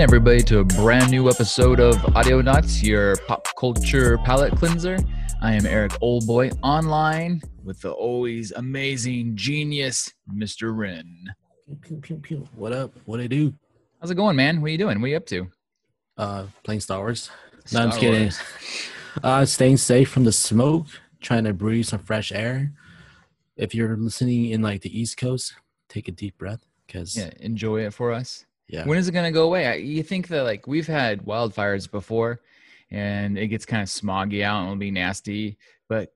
in, everybody, to a brand new episode of Audionots, your pop culture palate cleanser. I am Eric Oldboy online with the always amazing genius, Mr. Wren. Pew, pew, pew, pew. What up? What do I do? How's it going, man? What are you doing? What are you up to? Uh, playing Star Wars. Star no, I'm just kidding. Wars. Uh, staying safe from the smoke, trying to breathe some fresh air. If you're listening in like the East Coast, take a deep breath because Yeah, enjoy it for us. Yeah, When is it going to go away? I, you think that, like, we've had wildfires before and it gets kind of smoggy out and it'll be nasty, but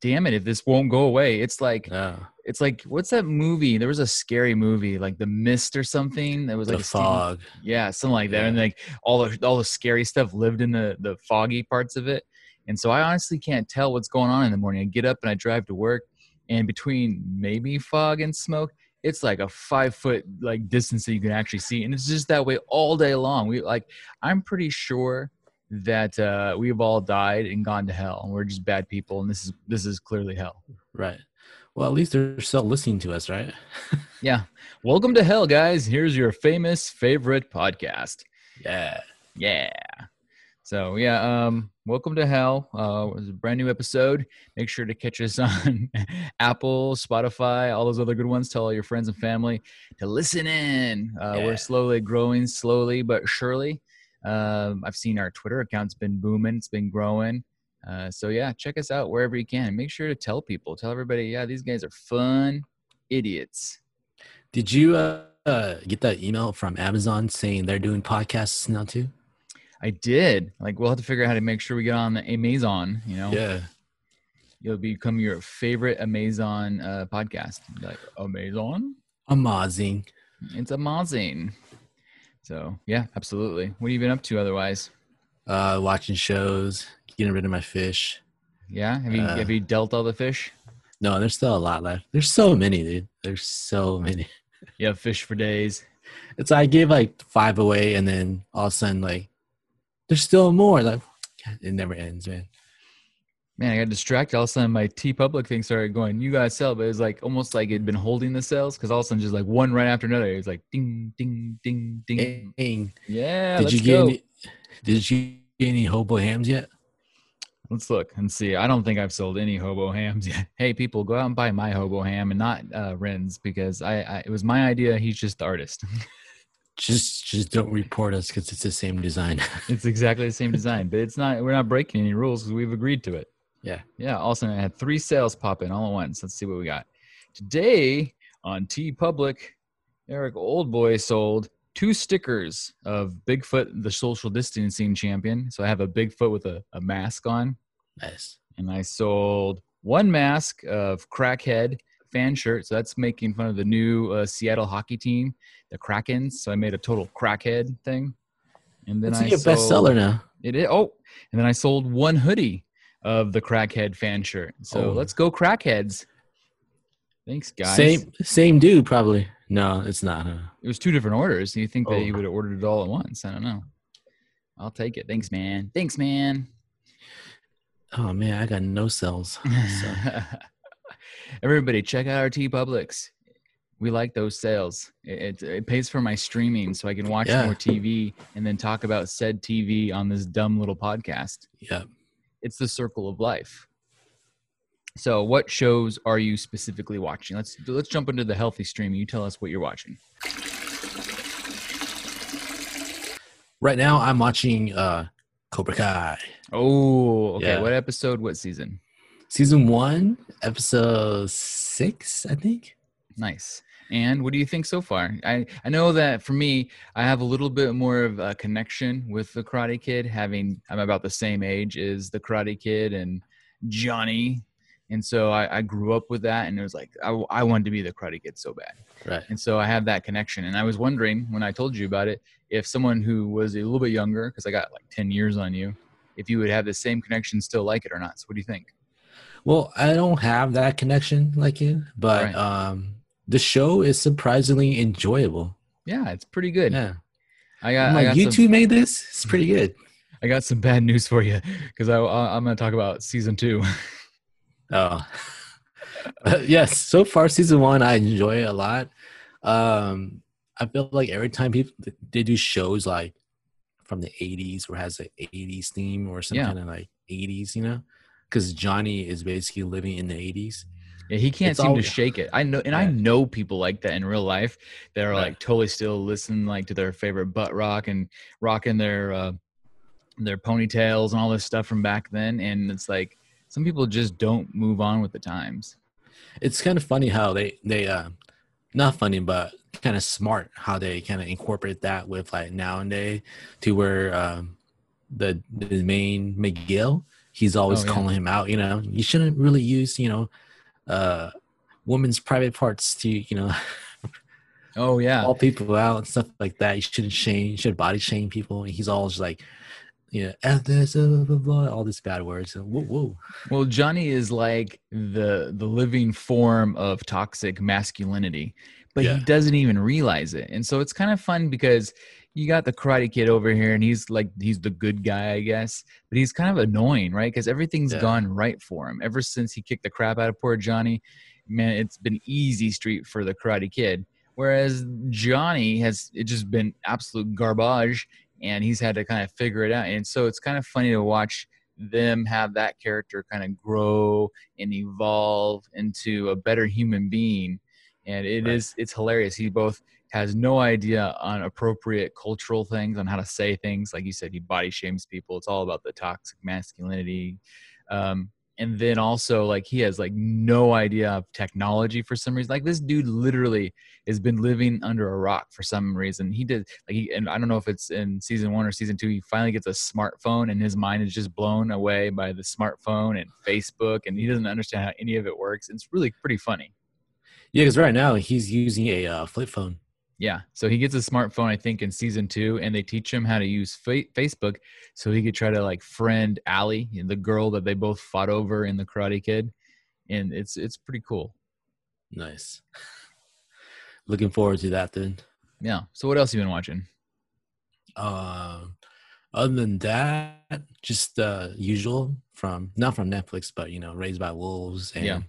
damn it, if this won't go away, it's like, yeah, it's like what's that movie? There was a scary movie, like The Mist or something. That was like the a Stephen- fog. yeah, something like that. And like all the all the scary stuff lived in the the foggy parts of it. And so I honestly can't tell what's going on in the morning. I get up and I drive to work, and between maybe fog and smoke, it's like a five foot like distance that you can actually see, and it's just that way all day long. We like I'm pretty sure that uh, we've all died and gone to hell, and we're just bad people, and this is this is clearly hell. Right. Well, at least they're still listening to us, right? Yeah. Welcome to hell, guys. Here's your famous favorite podcast. Yeah. Yeah. So yeah, um, welcome to hell. Uh, it was a brand new episode. Make sure to catch us on Apple, Spotify, all those other good ones. Tell all your friends and family to listen in. Uh, Yeah. We're slowly growing, slowly but surely. Um, I've seen our Twitter account's been booming. It's been growing. Uh, so yeah, check us out wherever you can. Make sure to tell people, tell everybody, yeah, these guys are fun idiots. Did you uh, uh, get that email from Amazon saying they're doing podcasts now too? I did. Like, we'll have to figure out how to make sure we get on the Amazon. You know, Yeah. you'll become your favorite Amazon uh, podcast. Like Amazon, Amazing. it's amazing. So yeah, absolutely. What have you been up to otherwise? Uh, watching shows, getting rid of my fish. Yeah, have you Uh, have you dealt all the fish? No, there's still a lot left. There's so many, dude. There's so many. You have fish for days. It's I gave like five away, and then all of a sudden, like, there's still more. Like, it never ends, man. Man, I got distracted. All of a sudden, my TeePublic thing started going. You guys sell, but it was like almost like it'd been holding the sales because all of a sudden, just like one right after another, it was like ding, ding, ding, ding. ding. Yeah, Did let's you get go. any? Did you get any hobo hams yet? Let's look and see. I don't think I've sold any hobo hams yet. Hey, people, go out and buy my hobo ham and not uh, Ren's because I, I it was my idea. He's just the artist. Just, just don't report us because it's the same design. it's exactly the same design, but it's not. We're not breaking any rules because we've agreed to it. yeah. Yeah. Also, I had three sales pop in all at once. Let's see what we got today on TeePublic. Eric Oldboy sold two stickers of Bigfoot, the social distancing champion. So I have a Bigfoot with a, a mask on. Nice. and I sold one mask of Crackhead fan shirt. So that's making fun of the new uh, Seattle hockey team, the Krakens. So I made a total Crackhead thing. And then It's I your sold, bestseller now. It is. Oh, and then I sold one hoodie of the Crackhead fan shirt. So Oh. let's go Crackheads. Thanks, guys. Same, same dude, probably. No, it's not. Huh? It was two different orders. You think that Oh. you would have ordered it all at once? I don't know. I'll take it. Thanks, man. Thanks, man. Oh man, I got no cells. So, Everybody, check out our TeePublics. We like those sales. It, it, it pays for my streaming so I can watch Yeah. more TV and then talk about said TV on this dumb little podcast. yeah. It's the circle of life. So, what shows are you specifically watching? Let's let's jump into the healthy stream. You tell us what you're watching. Right now, I'm watching uh, Cobra Kai Oh, okay. Yeah. What episode? What season? Season one, episode six, I think. Nice. And what do you think so far? I, I know that for me, I have a little bit more of a connection with the Karate Kid, having I'm about the same age as the Karate Kid and Johnny. And so I, I grew up with that, and it was like I, I wanted to be the Karate Kid so bad. Right. And so I have that connection. And I was wondering when I told you about it, if someone who was a little bit younger, because I got like 10 years on you, if you would have the same connection, still like it or not. So what do you think? Well, I don't have that connection like you, but Right. um, the show is surprisingly enjoyable. Yeah, it's pretty good. Yeah. I got, I'm I got you some- two made this? It's pretty good. I got some bad news for you because I, I'm going to talk about season two. Oh, yes. So far, season one, I enjoy it a lot. Um, I feel like every time people they do shows like from the '80s or has an '80s theme or some Yeah. kind of like '80s, you know, because Johnny is basically living in the '80s. Yeah, he can't It's seem all- to shake it. I know, and I know people like that in real life that are like totally still listening like to their favorite butt rock and rocking their uh, their ponytails and all this stuff from back then. And it's like some people just don't move on with the times. It's kind of funny how they they uh, not funny, but kind of smart how they kind of incorporate that with like nowadays to where um, the the main Miguel he's always Oh, yeah. calling him out. You know, you shouldn't really use you know uh, women's private parts to you know Oh yeah, call people out and stuff like that. You shouldn't shame, you should body shame people. And he's always like, you know, F this, blah, blah, blah, all these bad words. Whoa, whoa. Well, Johnny is like the the living form of toxic masculinity, but Yeah. he doesn't even realize it. And so it's kind of fun because you got the karate kid over here and he's like he's the good guy, I guess, but he's kind of annoying, right? Cuz everything's Yeah. gone right for him. Ever since he kicked the crap out of poor Johnny, man, it's been easy street for the karate kid. Whereas Johnny has it just been absolute garbage and he's had to kind of figure it out. And so it's kind of funny to watch them have that character kind of grow and evolve into a better human being and it is Right. it's hilarious he both has no idea on appropriate cultural things on how to say things. Like you said he body shames people. It's all about the toxic masculinity. Um, and then also like he has like no idea of technology for some reason. Like this dude literally has been living under a rock for some reason. He did like he and i don't know if it's in season one or season two he finally gets a smartphone and his mind is just blown away by the smartphone and facebook and he doesn't understand how any of it works. It's really pretty funny. Yeah, because right now he's using a uh, flip phone. Yeah so he gets a smartphone i think in season two and they teach him how to use fa- facebook so he could try to like friend Ali, the girl that they both fought over in the karate kid and it's it's pretty cool Nice. Looking forward to that then. yeah so what else you been watching Um, other than that, just the usual from not from Netflix, but you know, Raised by Wolves and Yeah.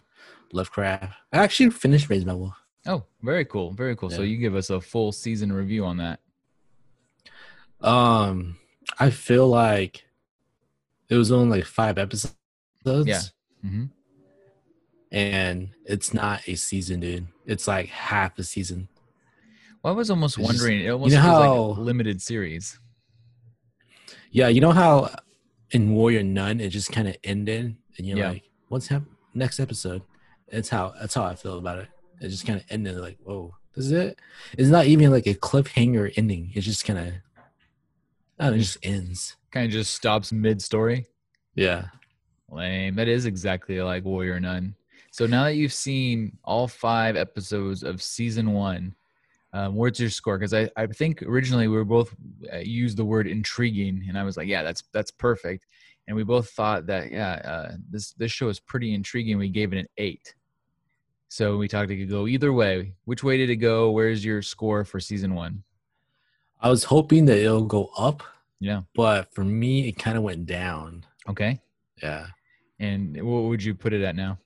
Lovecraft. I actually finished Raised by Wolves. Oh very cool very cool so you give us a full season review on that Um, I feel like it was only like five episodes. Yeah. hmm and it's not a season, dude. It's like half a season. well i was almost It's just- wondering it almost know feels like a limited series Yeah, you know how in Warrior Nun it just kind of ended, and you're Yeah. like, "What's next episode?" It's how that's how I feel about it. It just kind of ended like, "Whoa, this is it." It's not even like a cliffhanger ending. It just kind of, I know, it just ends. kind of just stops mid story Yeah. Lame. That is exactly like Warrior Nun. So now that you've seen all five episodes of season one, um, what's your score? Because I, I think originally we were both uh, used the word intriguing, and I was like, yeah, that's that's perfect. And we both thought that yeah, uh, this this show is pretty intriguing. We gave it an eight. So we talked it could go either way. Which way did it go? Where's your score for season one? I was hoping that it'll go up, Yeah. but for me, it kind of went down. Okay. Yeah. And what would you put it at now?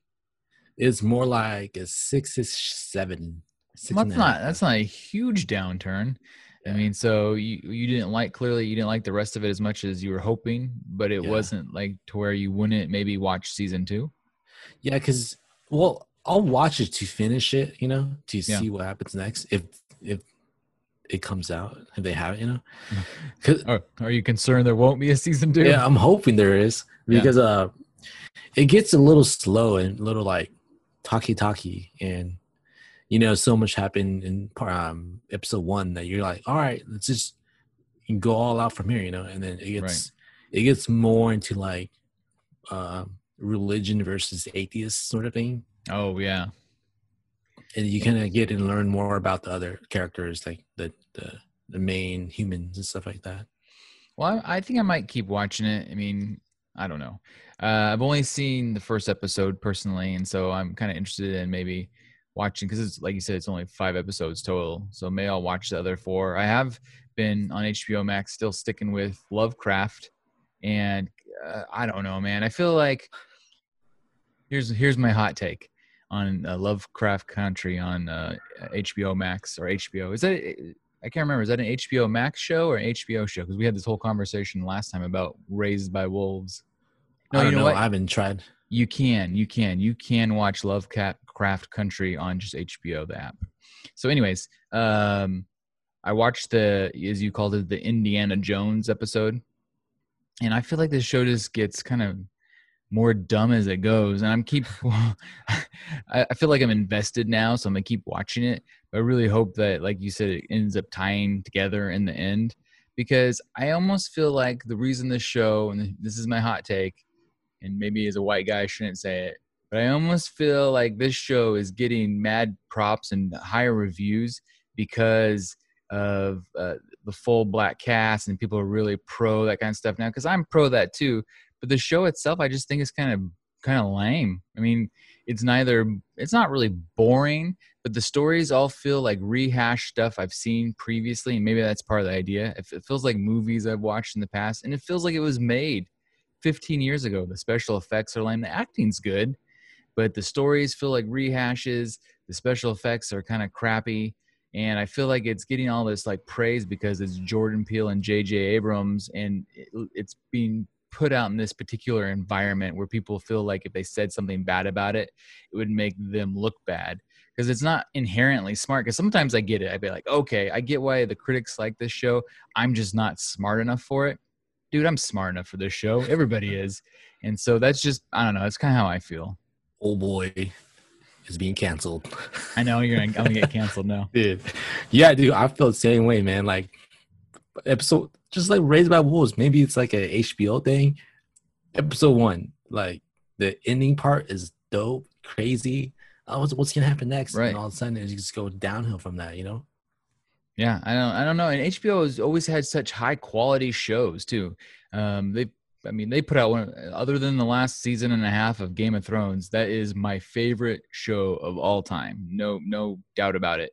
It's more like a six-ish, seven. Six Well, that's not that's not a huge downturn. I mean, so you you didn't like clearly you didn't like the rest of it as much as you were hoping, but it Yeah. wasn't like to where you wouldn't maybe watch season two. Yeah, because well, I'll watch it to finish it, you know, to Yeah. see what happens next if if it comes out if they have it, you know. Mm. 'Cause- Are, are you concerned there won't be a season two? yeah, I'm hoping there is Yeah. because uh, it gets a little slow and a little like talkie talkie, and you know, so much happened in um episode one that you're like, all right, let's just go all out from here, you know, and then it gets it gets more into like um religion versus atheist sort of thing. Oh yeah. and you kind of get and learn more about the other characters, like the the, the main humans and stuff like that. Well, I, I think I might keep watching it. I mean, I don't know. Uh, I've only seen the first episode personally, and so I'm kind of interested in maybe watching because it's like you said, it's only five episodes total. So maybe I'll watch the other four. I have been on HBO Max, still sticking with Lovecraft. and uh, I don't know, man. I feel like here's here's my hot take on uh, Lovecraft Country on uh, HBO Max or HBO. Is that I can't remember. Is that an HBO Max show or an HBO show? Because we had this whole conversation last time about Raised by Wolves. No, you know, know, what? I haven't tried. You can, you can, you can watch Lovecraft Country on just HBO the app. So, anyways, um, I watched the as you called it the Indiana Jones episode, and I feel like this show just gets kind of more dumb as it goes. And I'm keep, I feel like I'm invested now, so I'm gonna keep watching it. But I really hope that, like you said, it ends up tying together in the end, because I almost feel like the reason this show, and this is my hot take, and maybe as a white guy I shouldn't say it, but I almost feel like this show is getting mad props and higher reviews because of uh, the full black cast and people are really pro that kind of stuff now because i'm pro that too but the show itself, I just think is kind of kind of lame. I mean, it's neither it's not really boring, but the stories all feel like rehashed stuff I've seen previously, and maybe that's part of the idea. If it feels like movies I've watched in the past, and it feels like it was made 15 years ago. The special effects are lame, the acting's good, but the stories feel like rehashes. The special effects are kind of crappy and I feel like it's getting all this like praise because it's Jordan Peele and J.J. Abrams, and it's being put out in this particular environment where people feel like if they said something bad about it, it would make them look bad because it's not inherently smart. Because sometimes I get it. I'd be like, okay, I get why the critics like this show. I'm just not smart enough for it. Dude, I'm smart enough for this show. Everybody is. And so that's just, I don't know. That's kind of how I feel. Oh boy is being canceled. I know you're gonna, I'm gonna get canceled now. Dude. Yeah, dude, I feel the same way, man. Like episode just like Raised by Wolves. Maybe it's like a HBO thing. Episode one, like the ending part is dope, crazy. Oh, what's, what's gonna happen next? Right. And all of a sudden, it just go downhill from that. You know. Yeah, I don't, I don't know. And HBO has always had such high quality shows too. Um, they, I mean, they put out one. Other than the last season and a half of Game of Thrones, that is my favorite show of all time. No, no doubt about it.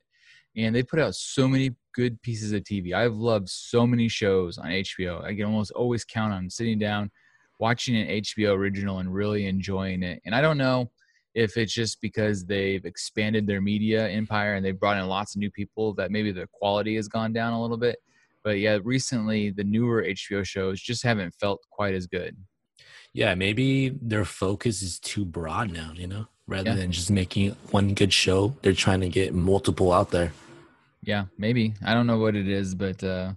And they put out so many good pieces of TV. I've loved so many shows on HBO. I can almost always count on sitting down, watching an HBO original, and really enjoying it. And I don't know if it's just because they've expanded their media empire and they've brought in lots of new people that maybe the quality has gone down a little bit. But yeah, recently the newer HBO shows just haven't felt quite as good. Yeah, maybe their focus is too broad now, you know, rather yeah. than just making one good show, they're trying to get multiple out there yeah, maybe. I don't know what it is, but uh,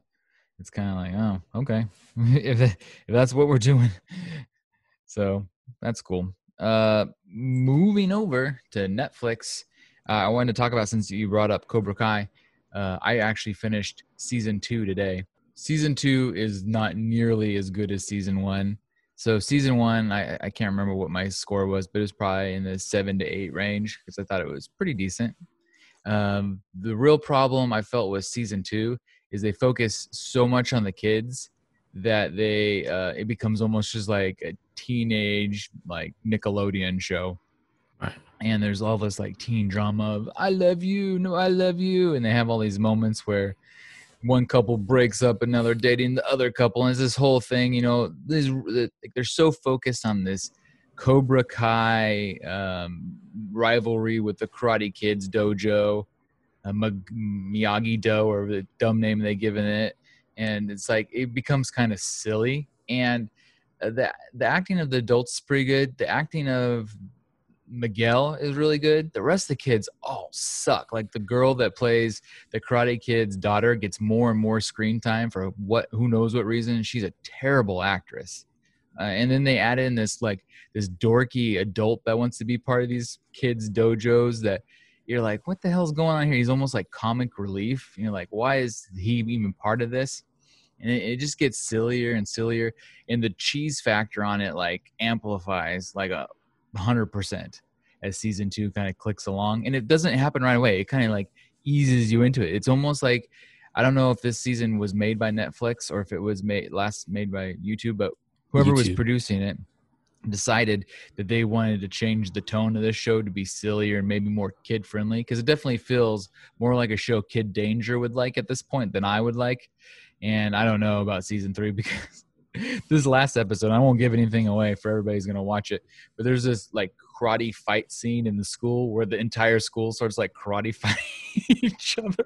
it's kind of like, oh, okay, if if that's what we're doing, so that's cool. Uh, moving over to Netflix, uh, I wanted to talk about since you brought up Cobra Kai. Uh, I actually finished season two today. Season two is not nearly as good as season one. So season one, I, I can't remember what my score was, but it was probably in the seven to eight range because I thought it was pretty decent. Um, the real problem I felt with season two is they focus so much on the kids that they uh, it becomes almost just like a teenage like Nickelodeon show. Right. And there's all this like teen drama of I love you, no, I love you, and they have all these moments where one couple breaks up they're dating the other couple, and it's this whole thing. You know, this they're so focused on this Cobra Kai um, rivalry with the Karate Kids dojo, uh, Miyagi Do, or the dumb name they given it, and it's like it becomes kind of silly. And uh, the the acting of the adults is pretty good. The acting of Miguel is really good. The rest of the kids all suck. Like the girl that plays the Karate Kid's daughter gets more and more screen time for what who knows what reason. She's a terrible actress. Uh, and then they add in this like this dorky adult that wants to be part of these kids dojos that you're like what the hell's going on here? He's almost like comic relief. You're like why is he even part of this? And it, it just gets sillier and sillier and the cheese factor on it like amplifies like a hundred percent as season two kind of clicks along and it doesn't happen right away. It kind of like eases you into it. It's almost like i don't know if this season was made by netflix or if it was made last made by youtube but whoever YouTube. was producing it decided that they wanted to change the tone of this show to be sillier and maybe more kid friendly because it definitely feels more like a show kid danger would like at this point than i would like and i don't know about season three because this last episode. I won't give anything away for everybody's gonna watch it. But there's this like karate fight scene in the school where the entire school starts like karate fighting each other.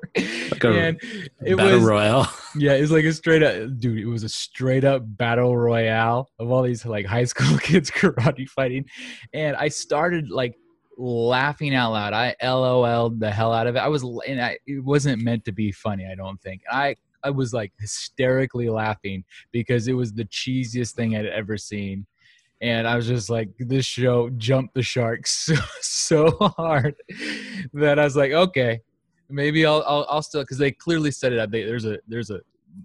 Like a and it Battle was Royale. yeah, it's like a straight up dude. It was a straight up battle royale of all these like high school kids karate fighting, and I started like laughing out loud. I LOL'd the hell out of it. I was, and I, it wasn't meant to be funny. I don't think. I I was like hysterically laughing because it was the cheesiest thing I'd ever seen. And I was just like, this show jumped the shark so, so hard that I was like, okay, maybe I'll I'll, I'll still because they clearly set it up. They, there's a there's a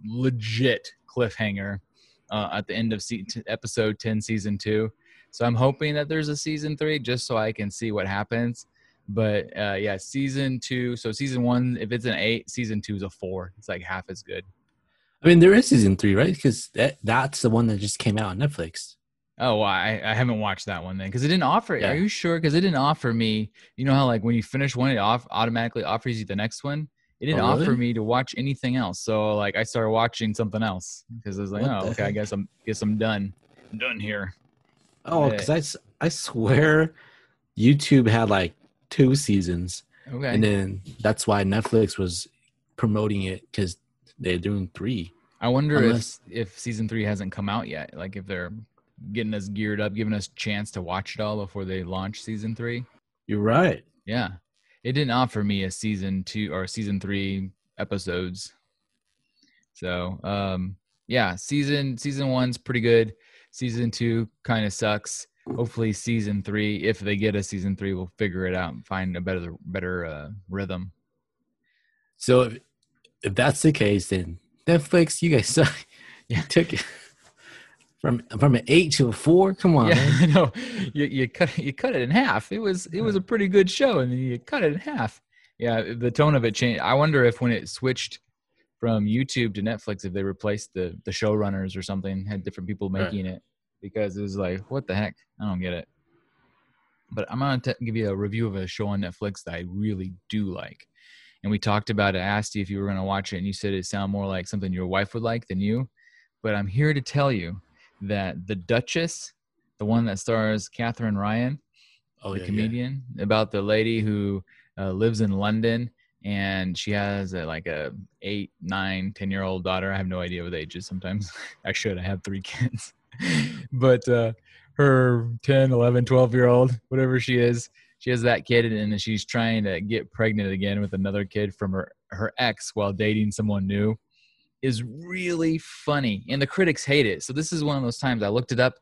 legit cliffhanger uh, at the end of se- episode ten, season two. So I'm hoping that there's a season three just so I can see what happens. But uh, yeah, season two. So season one, if it's an eight, season two is a four. It's like half as good. I mean, there is season three, right? Because that that's the one that just came out on Netflix. Oh, well, I, I haven't watched that one then because it didn't offer. Yeah. Are you sure? Because it didn't offer me. You know how like when you finish one, it off automatically offers you the next one. It didn't Oh, offer me to watch anything else. So like I started watching something else because I was like, What oh, okay, I guess I'm guess I'm done. I'm done here. Oh, Yeah. because I swear YouTube had like two seasons, Okay. and then that's why Netflix was promoting it because they're doing three. I wonder unless- if if season three hasn't come out yet. Like if they're getting us geared up, giving us chance to watch it all before they launch season three. You're right. Yeah. It didn't offer me a season two or season three episodes. So um yeah, season season one's pretty good. Season two kind of sucks. Hopefully season three, if they get a season three, we'll figure it out and find a better better uh, rhythm. So if, if that's the case, then Netflix, you guys suck. Yeah. Took it from from an eight to a four. Come on, yeah, know. You you cut you cut it in half. It was it was a pretty good show, and then you cut it in half. Yeah, the tone of it changed. I wonder if when it switched from YouTube to Netflix, if they replaced the the showrunners or something, had different people Right. making it, because it was like, what the heck? I don't get it. But I'm gonna t- give you a review of a show on Netflix that I really do like, and we talked about it. I asked you if you were gonna watch it, and you said it sounded more like something your wife would like than you. But I'm here to tell you that the Duchess, the one that stars Katherine Ryan, Oh, the yeah, yeah. comedian, about the lady who uh, lives in London and she has a, like a eight, nine, ten year old daughter. I have no idea what age is. Sometimes I should. I have three kids, but uh, her 10, 11, 12 year old, whatever she is, she has that kid and she's trying to get pregnant again with another kid from her her ex while dating someone new is really funny and the critics hate it. So this is one of those times i looked it up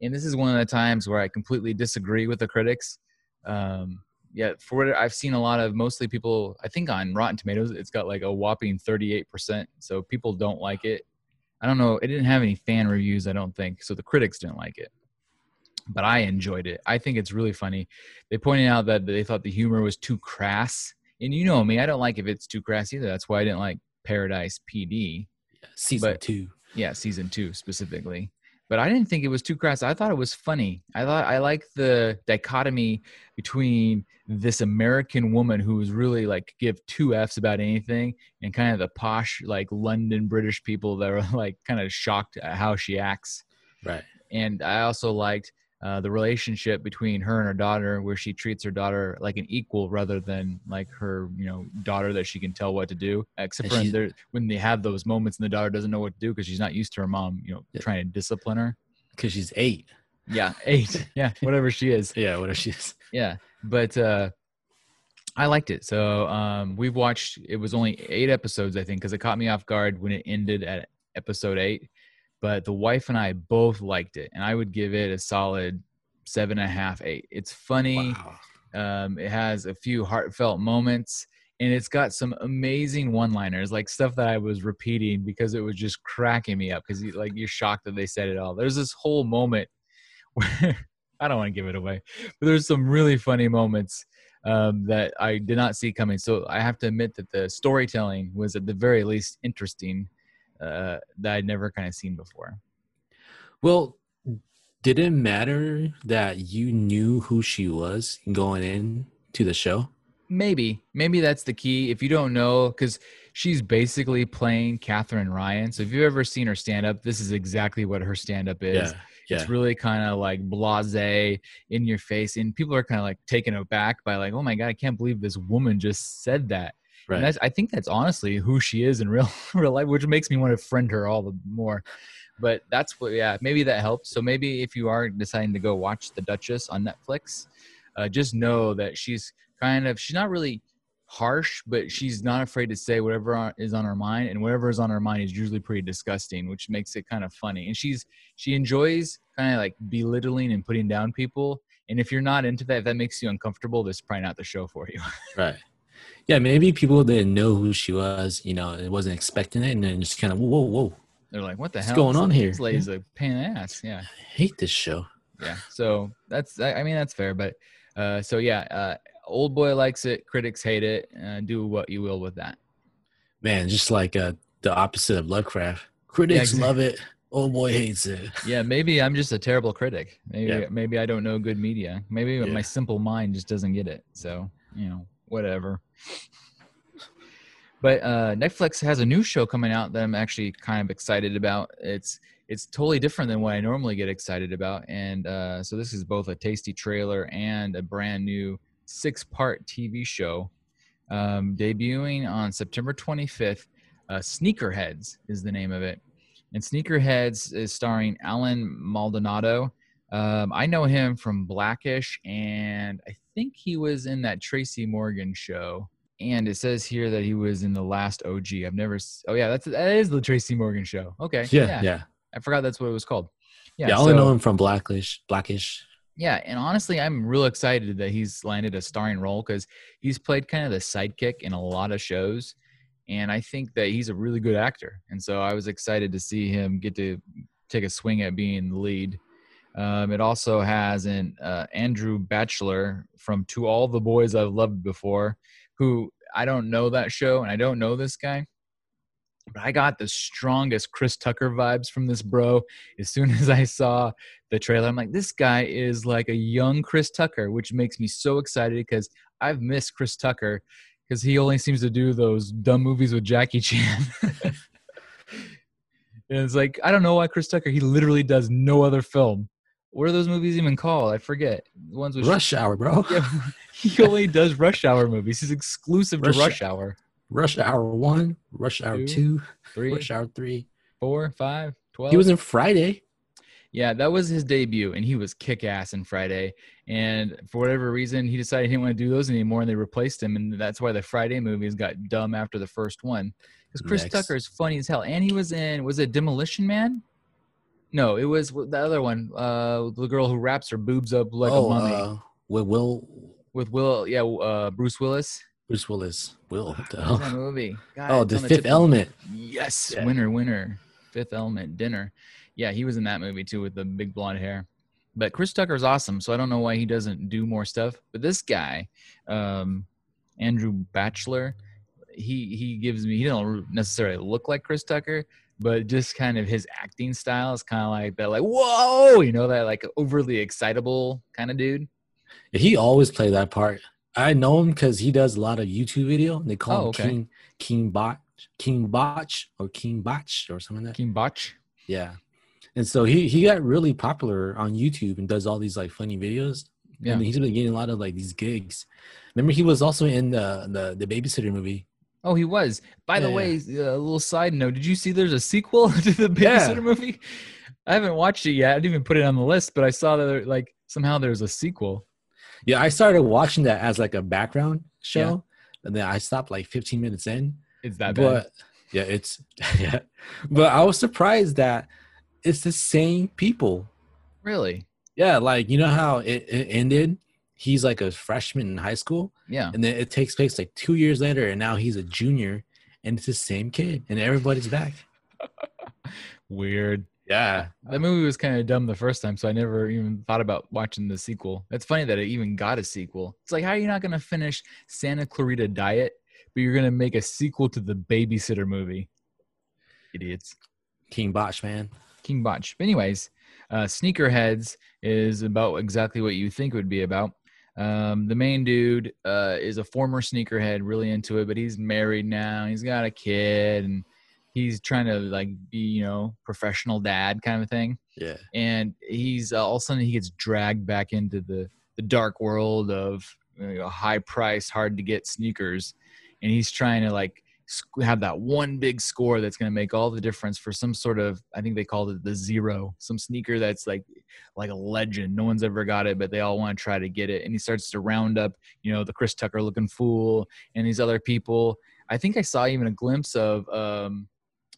and this is one of the times where i completely disagree with the critics. Um yeah for what i've seen a lot of mostly people i think on rotten tomatoes it's got like a whopping 38% so people don't like it. I don't know it didn't have any fan reviews i don't think so the critics didn't like it. But i enjoyed it. I think it's really funny. They pointed out that they thought the humor was too crass and you know me i don't like if it's too crass either that's why i didn't like paradise pd Season but- two. yeah season two specifically. But i didn't think it was too crass. I thought it was funny. I thought i like the dichotomy between this american woman who was really like give two f's about anything and kind of the posh like london british people that are like kind of shocked at how she acts. Right. and I also liked uh, the relationship between her and her daughter, where she treats her daughter like an equal rather than like her, you know, daughter that she can tell what to do. Except for when, there, when they have those moments and the daughter doesn't know what to do because she's not used to her mom, you know, Yeah. trying to discipline her. Because she's eight. Yeah, eight. yeah, whatever she is. Yeah, whatever she is. Yeah, but uh, I liked it. So um, we've watched. It was only eight episodes, I think, because it caught me off guard when it ended at episode eight. But the wife and I both liked it, and I would give it a solid seven and a half, eight. It's funny. Wow. Um, it has a few heartfelt moments, and it's got some amazing one-liners, like stuff that I was repeating because it was just cracking me up. Because like you're shocked that they said it all. There's this whole moment where I don't want to give it away, but there's some really funny moments um, that I did not see coming. So I have to admit that the storytelling was at the very least interesting uh, that I'd never kind of seen before. Well, did it matter that you knew who she was going in to the show? Maybe, maybe that's the key. If you don't know, because she's basically playing Katherine Ryan. So if you've ever seen her stand up, this is exactly what her stand up is. Yeah. Yeah. It's really kind of like blase in your face, and people are kind of like taken aback by like, oh my god, I can't believe this woman just said that. Right. And that's, I think that's honestly who she is in real real life, which makes me want to friend her all the more. But that's what, yeah, maybe that helps. So maybe if you are deciding to go watch The Duchess on Netflix, uh, just know that she's kind of she's not really harsh, but she's not afraid to say whatever is on her mind, and whatever is on her mind is usually pretty disgusting, which makes it kind of funny. And she's she enjoys kind of like belittling and putting down people. And if you're not into that, if that makes you uncomfortable, this is probably not the show for you. Right. Yeah, maybe people didn't know who she was, you know, it wasn't expecting it, and then just kind of, whoa, whoa, They're like, "What the What's hell? going on here?" This lady's a pain in the ass." Yeah. I hate this show. yeah so that's i mean that's fair but uh so yeah uh old boy likes it critics hate it uh, do what you will with that Man, just like uh, the opposite of Lovecraft. Critics exact- love it. Old boy hates it. yeah maybe i'm just a terrible critic maybe Yeah. maybe i don't know good media maybe Yeah. my simple mind just doesn't get it so you know whatever. But uh netflix has a new show coming out that i'm actually kind of excited about. It's it's totally different than what i normally get excited about. And uh so this is both a tasty trailer and a brand new six part tv show um debuting on september 25th uh sneakerheads is the name of it. And Sneakerheads is starring Allen Maldonado. Um, I know him from Blackish, and I think he was in that Tracy Morgan show. And it says here that he was in the last OG. I've never. Oh yeah, that's that is the Tracy Morgan show. Okay. Yeah, yeah. I forgot that's what it was called. Yeah, Yeah. I only so- know him from Blackish. Blackish. yeah, and honestly, I'm real excited that he's landed a starring role because he's played kind of the sidekick in a lot of shows, and I think that he's a really good actor. And so I was excited to see him get to take a swing at being the lead. Um, it also has an uh, Andrew Bachelor from To All the Boys I've Loved Before, who I don't know that show and I don't know this guy, but I got the strongest Chris Tucker vibes from this bro. As soon as I saw the trailer, I'm like, this guy is like a young Chris Tucker, which makes me so excited because I've missed Chris Tucker because he only seems to do those dumb movies with Jackie Chan. and it's like, I don't know why Chris Tucker, he literally does no other film. What are those movies even called? I forget. The ones with Rush Hour, bro. Yeah, he only does Rush Hour movies. He's exclusive to Rush- Rush Hour. Rush Hour 1, Rush Hour Two, 2, Three, Rush Hour 3. four, five, twelve. He was in Friday. Yeah, that was his debut, and he was kick ass in Friday. And for whatever reason, he decided he didn't want to do those anymore, and they replaced him. And that's why the Friday movies got dumb after the first one. Because Chris Next. Tucker is funny as hell, and he was in was it Demolition Man? No, it was the other one. Uh, the girl who wraps her boobs up like oh, a mummy uh, with Will, with Will. Yeah, uh, Bruce Willis. Bruce Willis. Will, the that movie? God, Oh, The Fifth of- Element. Yes, Yeah. winner, winner. Fifth Element dinner. Yeah, he was in that movie too with the big blonde hair. But Chris Tucker's awesome, so I don't know why he doesn't do more stuff. But this guy, um, Andrew Bachelor, he he gives me he don't necessarily look like Chris Tucker, but just kind of his acting style is kind of like that, like whoa, you know that like overly excitable kind of dude. He always played that part. I know him because he does a lot of YouTube video. They call Oh, him okay. King King Bach, King Bach, or King Bach, or something like that. King Bach. Yeah. And so he he got really popular on YouTube and does all these like funny videos. Yeah. And he's been getting a lot of like these gigs. Remember he was also in the the, the babysitter movie. Oh, he was. By the Yeah, way, uh, a little side note: Did you see there's a sequel to the Yeah. Babysitter movie? I haven't watched it yet. I didn't even put it on the list, but I saw that there, like somehow there's a sequel. Yeah, I started watching that as like a background show. And then I stopped like 15 minutes in. It's that bad. but yeah, it's yeah. But I was surprised that it's the same people. really? Yeah, like you know how it, it ended? He's like a freshman in high school, Yeah. and then it takes place like two years later, and now he's a junior, and it's the same kid, and everybody's back. Weird. Yeah, That movie was kind of dumb the first time, so I never even thought about watching the sequel. It's funny that it even got a sequel. It's like, how are you not going to finish Santa Clarita Diet, but you're going to make a sequel to the Babysitter movie? Idiots. King Bach, man. King Bach. But anyways, uh, Sneakerheads is about exactly what you think it would be about. Um, the main dude uh, is a former sneakerhead, really into it, but he's married now. He's got a kid, and he's trying to like be, you know, professional dad kind of thing. Yeah. And he's uh, all of a sudden he gets dragged back into the the dark world of you know, high price, hard to get sneakers, and he's trying to like have that one big score that's going to make all the difference for some sort of I think they called it the zero, some sneaker that's like like a legend. No one's ever got it, but they all want to try to get it. And he starts to round up, you know, the Chris Tucker looking fool and these other people. I think I saw even a glimpse of um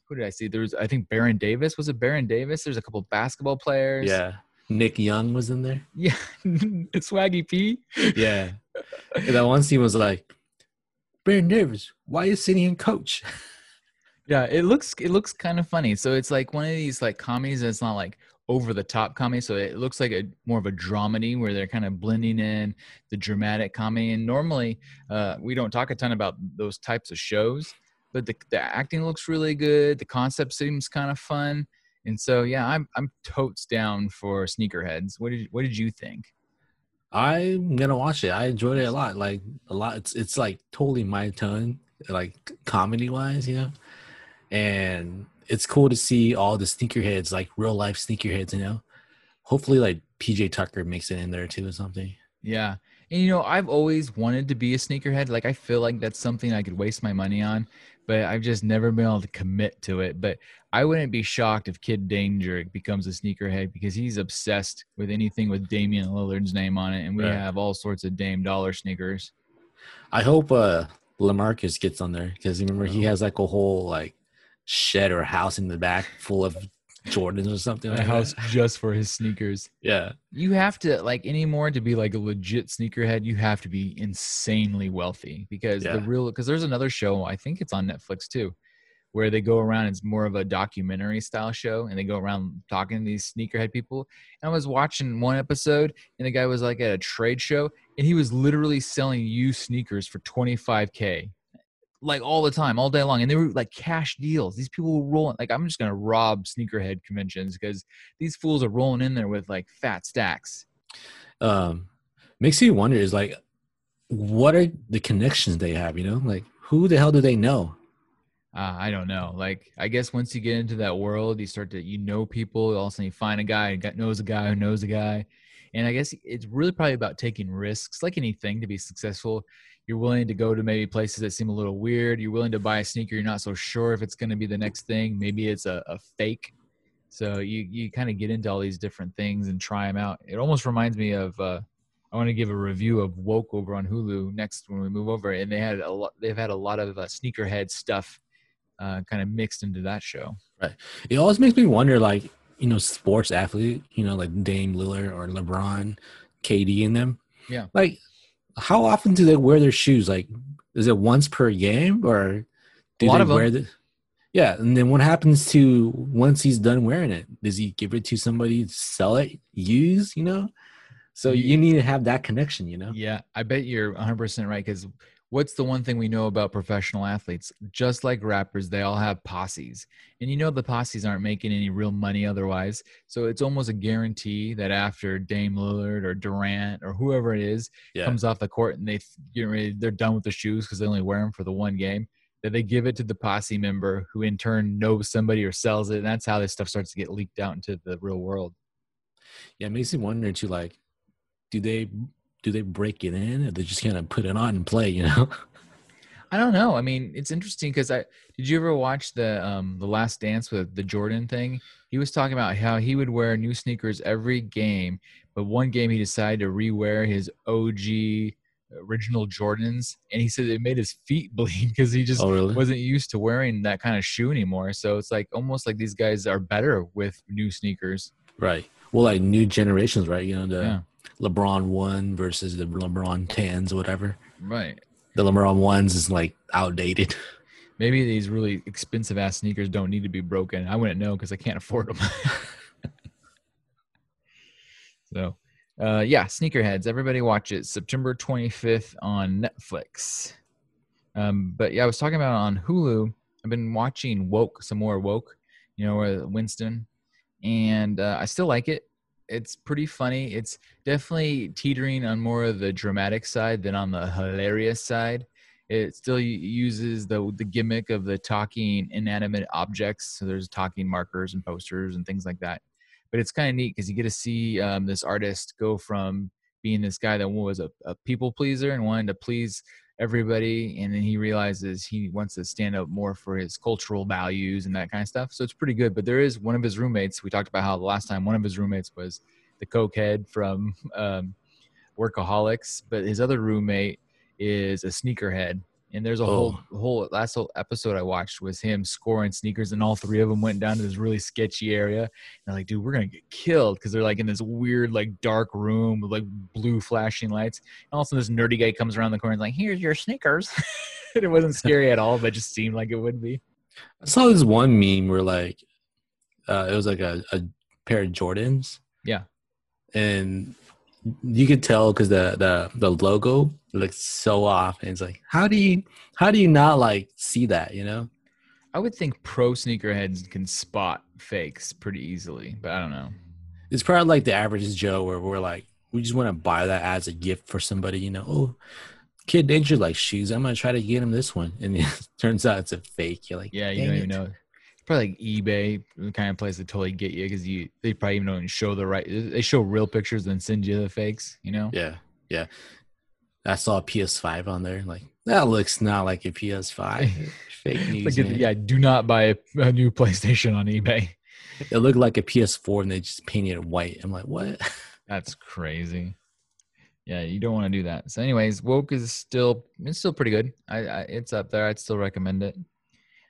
who did I see? There was I think Baron Davis. Was it Baron Davis? There's a couple basketball players. Yeah. Nick Young was in there. Yeah. Swaggy P. Yeah. That one scene was like, Baron Davis, why is sitting in coach? Yeah, it looks it looks kind of funny. So it's like one of these like comedies that's not like over the top comedy. So it looks like a more of a dramedy where they're kind of blending in the dramatic comedy. And normally, uh, we don't talk a ton about those types of shows, but the the acting looks really good. The concept seems kind of fun. And so yeah, I'm I'm totes down for Sneakerheads. What did what did you think? I'm gonna watch it. I enjoyed it a lot. Like a lot. It's it's like totally my tone, like comedy wise, you know. And it's cool to see all the sneakerheads, like real life sneakerheads, you know. Hopefully, like PJ Tucker makes it in there too or something. Yeah. And you know, I've always wanted to be a sneakerhead. Like I feel like that's something I could waste my money on, but I've just never been able to commit to it. But I wouldn't be shocked if Kid Danger becomes a sneakerhead because he's obsessed with anything with Damian Lillard's name on it, and we Right. have all sorts of Dame Dollar sneakers. I hope uh Lamarcus gets on there because remember he has like a whole like shed or house in the back full of Jordans or something. A Like house that. just for his sneakers. Yeah. You have to like anymore to be like a legit sneakerhead. You have to be insanely wealthy because the real because there's another show I think it's on Netflix too, where they go around. It's more of a documentary style show, and they go around talking to these sneakerhead people. And I was watching one episode, and the guy was like at a trade show, and he was literally selling used sneakers for 25k. Like all the time, all day long, and they were like cash deals. These people were rolling. Like I'm just gonna rob sneakerhead conventions because these fools are rolling in there with like fat stacks. Um makes you wonder is like what are the connections they have, you know? Like who the hell do they know? Uh, I don't know. Like, I guess once you get into that world, you start to you know people. All of a sudden, you find a guy who knows a guy who knows a guy, and I guess it's really probably about taking risks. Like anything, to be successful, you're willing to go to maybe places that seem a little weird. You're willing to buy a sneaker you're not so sure if it's going to be the next thing. Maybe it's a, a fake. So you you kind of get into all these different things and try them out. It almost reminds me of. Uh, I want to give a review of Woke over on Hulu next when we move over, and they had a lot. They've had a lot of uh, sneakerhead stuff uh, kind of mixed into that show. Right. It always makes me wonder, like, you know, sports athlete, you know, like Dame Lillard or LeBron, KD and them. Yeah. Like, how often do they wear their shoes? Like, is it once per game or do they wear the Yeah, and then what happens to once he's done wearing it? Does he give it to somebody sell it, use, you know? So you need to have that connection, you know? Yeah, I bet you're 100% right because what's the one thing we know about professional athletes? Just like rappers, they all have posses. And you know the posses aren't making any real money otherwise. So it's almost a guarantee that after Dame Lillard or Durant or whoever it is Yeah. comes off the court and they get ready, they're done with the shoes because they only wear them for the one game, that they give it to the posse member who in turn knows somebody or sells it. And that's how this stuff starts to get leaked out into the real world. Yeah, it makes me wonder too, like, do they do they break it in or they just kind of put it on and play, you know? I don't know. I mean, it's interesting because I did you ever watch the um the Last Dance with the Jordan thing? He was talking about how he would wear new sneakers every game, but one game he decided to rewear his OG original Jordans, and he said it made his feet bleed because he just oh, really? wasn't used to wearing that kind of shoe anymore. So it's like almost like these guys are better with new sneakers. Right. Well, like new generations, right? You know, the Yeah. LeBron one versus the LeBron tens, whatever. Right. The LeBron ones is like outdated. Maybe these really expensive ass sneakers don't need to be broken. I wouldn't know because I can't afford them. so, uh, yeah, Sneakerheads. Everybody watch it. September 25th on Netflix. Um, but yeah, I was talking about on Hulu. I've been watching Woke, some more Woke, you know, Winston, and uh, I still like it. It's pretty funny. It's definitely teetering on more of the dramatic side than on the hilarious side. It still uses the the gimmick of the talking inanimate objects. So there's talking markers and posters and things like that. But it's kind of neat because you get to see um, this artist go from being this guy that was a, a people pleaser and wanted to please everybody and then he realizes he wants to stand up more for his cultural values and that kind of stuff so it's pretty good but there is one of his roommates we talked about how the last time one of his roommates was the cokehead from um, workaholics but his other roommate is a sneakerhead and there's a whole whole last whole episode I watched was him scoring sneakers, and all three of them went down to this really sketchy area. And they're like, "Dude, we're gonna get killed," because they're like in this weird, like dark room with like blue flashing lights. And all of a sudden, this nerdy guy comes around the corner and like, "Here's your sneakers." and it wasn't scary at all, but it just seemed like it would be. I saw this one meme where like uh, it was like a, a pair of Jordans. Yeah. And you could tell because the, the the logo looks so off. And it's like, how do you how do you not like see that, you know? I would think pro sneakerheads can spot fakes pretty easily, but I don't know. It's probably like the average Joe where we're like, we just want to buy that as a gift for somebody, you know. Oh, kid Danger like shoes. I'm gonna try to get him this one. And it turns out it's a fake. You're like, Yeah, you don't even it." know. Probably like eBay, the kind of place that totally get you because you they probably even don't show the right. They show real pictures and send you the fakes. You know. Yeah, yeah. I saw a PS5 on there. Like that looks not like a PS5. Fake news. Like, yeah, do not buy a, a new PlayStation on eBay. It looked like a PS4 and they just painted it white. I'm like, what? That's crazy. Yeah, you don't want to do that. So, anyways, woke is still it's still pretty good. I, I it's up there. I'd still recommend it.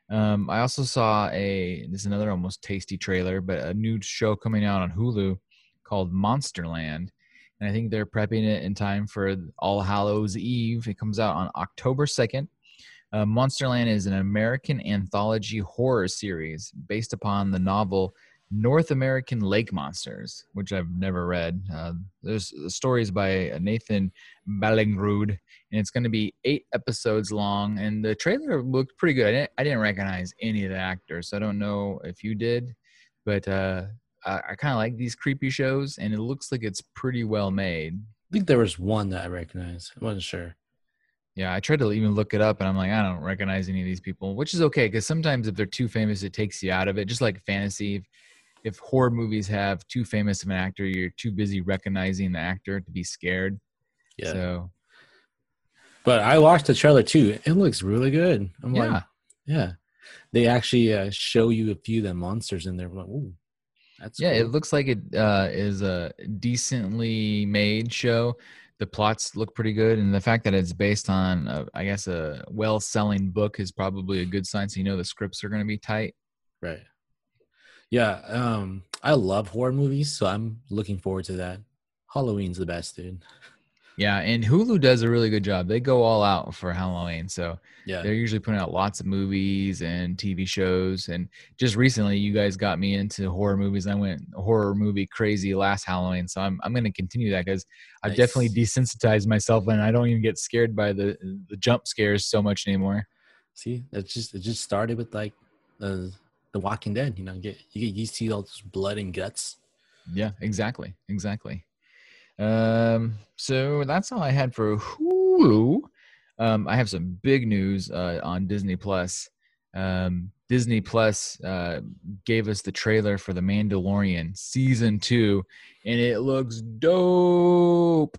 Um, I also saw a this is another almost tasty trailer, but a new show coming out on Hulu called Monsterland, and I think they're prepping it in time for All Hallows Eve. It comes out on October second. Uh, Monsterland is an American anthology horror series based upon the novel North American Lake Monsters, which I've never read. Uh, there's stories by Nathan Ballingrud, and it's going to be eight episodes long. And the trailer looked pretty good. I didn't, I didn't recognize any of the actors, so I don't know if you did, but uh, I, I kind of like these creepy shows, and it looks like it's pretty well made. I think there was one that I recognized. I wasn't sure. Yeah, I tried to even look it up, and I'm like, I don't recognize any of these people, which is okay because sometimes if they're too famous, it takes you out of it. Just like fantasy, if, horror movies have too famous of an actor, you're too busy recognizing the actor to be scared. Yeah. So But I watched the trailer too. It looks really good. I'm yeah, like, yeah. They actually uh, show you a few of the monsters in there. I'm like, ooh, that's yeah, cool. it looks like it uh, is a decently made show. The plots look pretty good, and the fact that it's based on, a, I guess, a well-selling book is probably a good sign. So you know the scripts are going to be tight. right. Yeah. Um, I love horror movies, so I'm looking forward to that. Halloween's the best, dude. Yeah, and Hulu does a really good job. They go all out for Halloween, so Yeah. they're usually putting out lots of movies and TV shows. And just recently, you guys got me into horror movies. I went horror movie crazy last Halloween, so I'm I'm going to continue that because I've Nice. definitely desensitized myself, and I don't even get scared by the the jump scares so much anymore. See, it just it just started with like the the Walking Dead. You know, get you get used to all this blood and guts. Yeah, exactly, exactly. Um, so that's all I had for Hulu. Um, I have some big news uh, on Disney Plus. Um, Disney Plus uh, gave us the trailer for The Mandalorian season two, and it looks dope.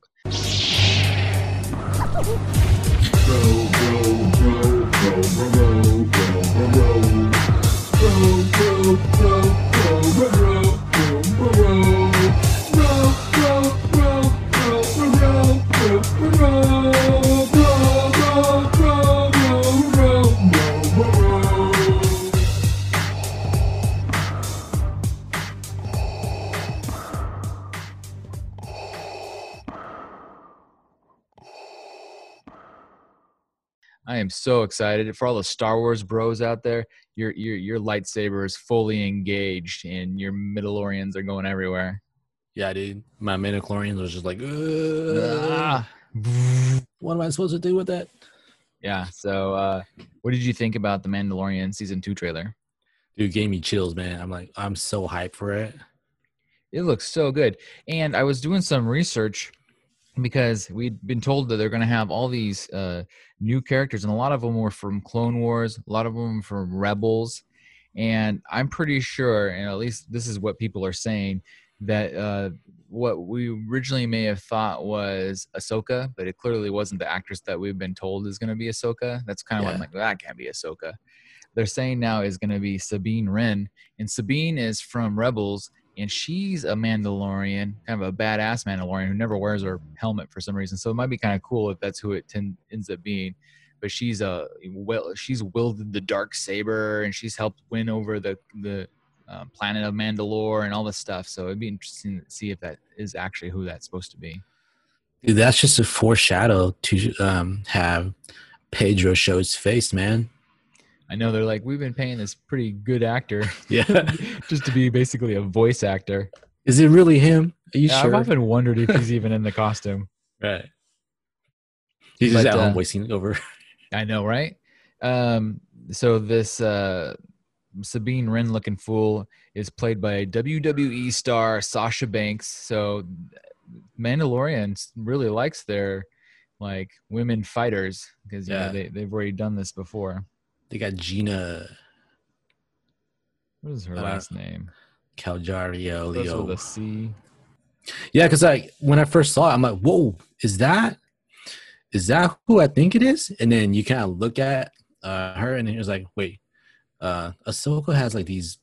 I am so excited for all the Star Wars bros out there. Your your your lightsaber is fully engaged, and your Mandalorians are going everywhere. Yeah, dude. My midichlorians was just like, Ah. what am I supposed to do with that? Yeah. So, uh, what did you think about the Mandalorian season two trailer? Dude, gave me chills, man. I'm like, I'm so hyped for it. It looks so good. And I was doing some research because we'd been told that they're going to have all these uh, new characters, and a lot of them were from Clone Wars, a lot of them from Rebels, and I'm pretty sure, and at least this is what people are saying, that uh, what we originally may have thought was Ahsoka, but it clearly wasn't the actress that we've been told is going to be Ahsoka. That's kind of Yeah. I'm like, that can't be Ahsoka. They're saying now is going to be Sabine Wren, and Sabine is from Rebels, and she's a Mandalorian, kind of a badass Mandalorian who never wears her helmet for some reason. So it might be kind of cool if that's who it ten- ends up being. But she's a well, she's wielded the dark saber, and she's helped win over the the uh, planet of Mandalore and all this stuff. So it'd be interesting to see if that is actually who that's supposed to be. Dude, that's just a foreshadow to um, have Pedro show his face, man. I know they're like, we've been paying this pretty good actor Yeah. just to be basically a voice actor. Is it really him? Are you Yeah, sure? I've often wondered if he's even in the costume. right. He's just But, at home uh, voicing over. I know, right? Um, so this uh, Sabine Wren looking fool is played by WWE star Sasha Banks. So Mandalorian really likes their like women fighters because Yeah. know they they've already done this before. They got Gina What is her Uh, last name? Caljario Leo. a C. Yeah, because like when I first saw it, I'm like, whoa, is that is that who I think it is? And then you kind of look at uh, her, and it was like, wait, uh, Ahsoka has like these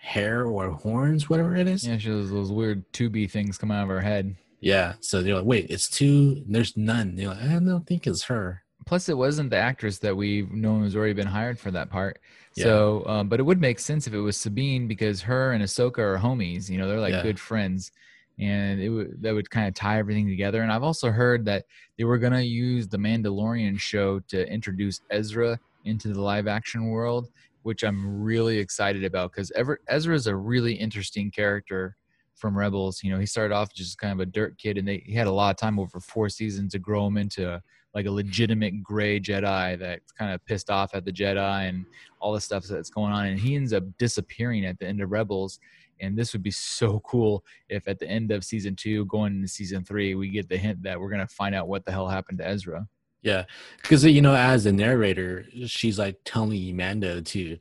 hair or horns, whatever it is. Yeah, she has those weird tubey things coming out of her head. Yeah. So they're like, wait, it's two. There's none. They're like, I don't think it's her. Plus, it wasn't the actress that we've known has already been hired for that part. Yeah. So, um, but it would make sense if it was Sabine because her and Ahsoka are homies. You know, they're like Yeah. good friends, and it would that would kind of tie everything together. And I've also heard that they were gonna use the Mandalorian show to introduce Ezra into the live action world, which I'm really excited about because Ezra is a really interesting character from Rebels. You know, he started off just kind of a dirt kid, and they he had a lot of time over four seasons to grow him into like a legitimate gray Jedi that's kind of pissed off at the Jedi and all the stuff that's going on. And he ends up disappearing at the end of Rebels. And this would be so cool if at the end of season two, going into season three, we get the hint that we're gonna find out what the hell happened to Ezra. Yeah, because you know, as the narrator, she's like telling Mando to,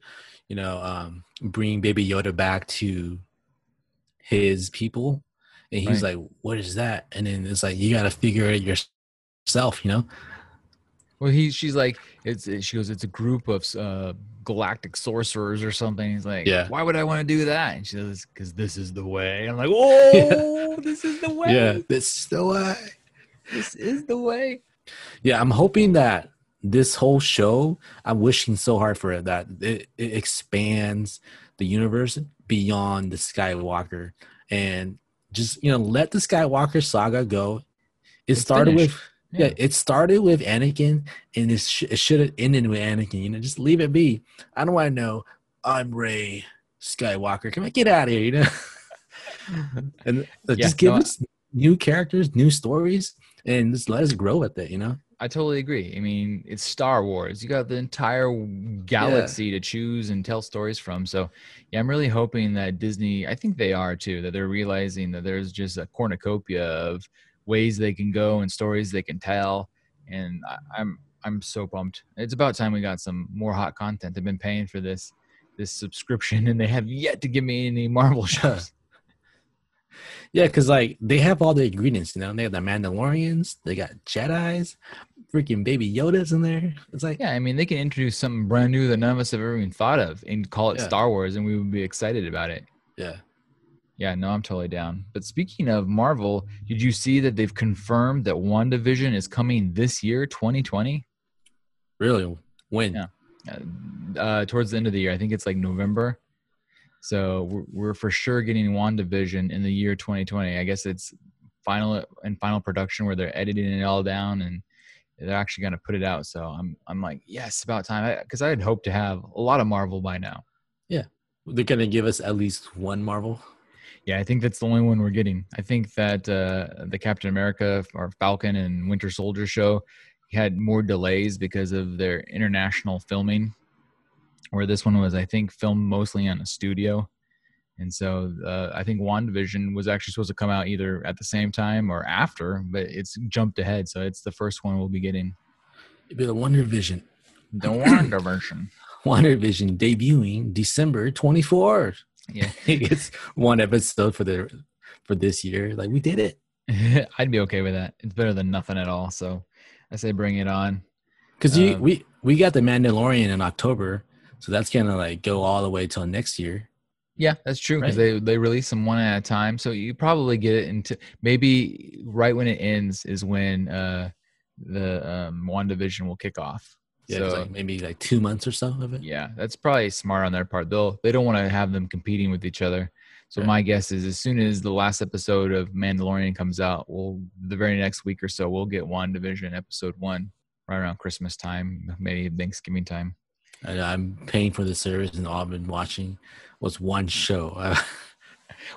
you know, um, bring Baby Yoda back to his people, and he's like, "What is that?" And then it's like you got to figure it yourself, you know. Well, he she's like, it's she goes, it's a group of uh, galactic sorcerers or something. He's like, Yeah. why would I want to do that? And she says, because this is the way. I'm like, oh, this is the way. Yeah, this is the way. This is the way. Yeah, I'm hoping that this whole show, I'm wishing so hard for it that it, it expands the universe beyond the Skywalker and just you know let the Skywalker saga go. It It's started finished. with yeah. it started with Anakin and it, sh- it should have ended with Anakin. You know, just leave it be. I don't want to know. I'm Rey Skywalker. Come on, get out of here. You know, and uh, Yeah, just give no, us new characters, new stories, and just let us grow with it. You know. I totally agree. I mean, it's Star Wars. You got the entire galaxy to choose and tell stories from. So, yeah, I'm really hoping that Disney, I think they are too, that they're realizing that there's just a cornucopia of ways they can go and stories they can tell. And I, I'm I'm so pumped. It's about time we got some more hot content. I've been paying for this this subscription and they have yet to give me any Marvel shows. Yeah, because like they have all the ingredients, you know. They have the Mandalorians, they got Jedi's, freaking baby Yoda's in there. It's like, Yeah, I mean, they can introduce something brand new that none of us have ever even thought of and call it Yeah. Star Wars, and we would be excited about it. yeah, Yeah, no, I'm totally down. But speaking of Marvel, did you see that they've confirmed that WandaVision is coming this year, 2020? really. When? Yeah. Uh, uh, towards the end of the year. I think it's like November. So we're, we're for sure getting WandaVision in the year 2020. I guess it's final and final production where they're editing it all down and they're actually going to put it out. So I'm I'm like, yes, about time. Because I, had hoped to have a lot of Marvel by now. Yeah, they're gonna give us at least one Marvel. Yeah, I think that's the only one we're getting. I think that uh, the Captain America or Falcon and Winter Soldier show had more delays because of their international filming, where this one was, I think, filmed mostly on a studio, And so uh, I think WandaVision was actually supposed to come out either at the same time or after, but it's jumped ahead. So it's the first one we'll be getting. It'd be the Wonder Vision. The WandaVision. Wonder Vision debuting December 24th. Yeah. it's one episode for the for this year. Like we did it. I'd be okay with that. It's better than nothing at all. So I say bring it on. Because you Um, we we got the Mandalorian in October, so that's gonna like go all the way till next year. Yeah, that's true because Right. they they release them one at a time. So you probably get it into maybe right when it ends is when uh the um WandaVision will kick off. Yeah, so like maybe like two months or so of it. yeah, that's probably smart on their part. They'll they don't want to have them competing with each other. So Yeah. my guess is as soon as the last episode of Mandalorian comes out, we'll the very next week or so we'll get WandaVision episode one right around Christmas time, maybe Thanksgiving time. And I'm paying for the service, and all I've been watching was one show.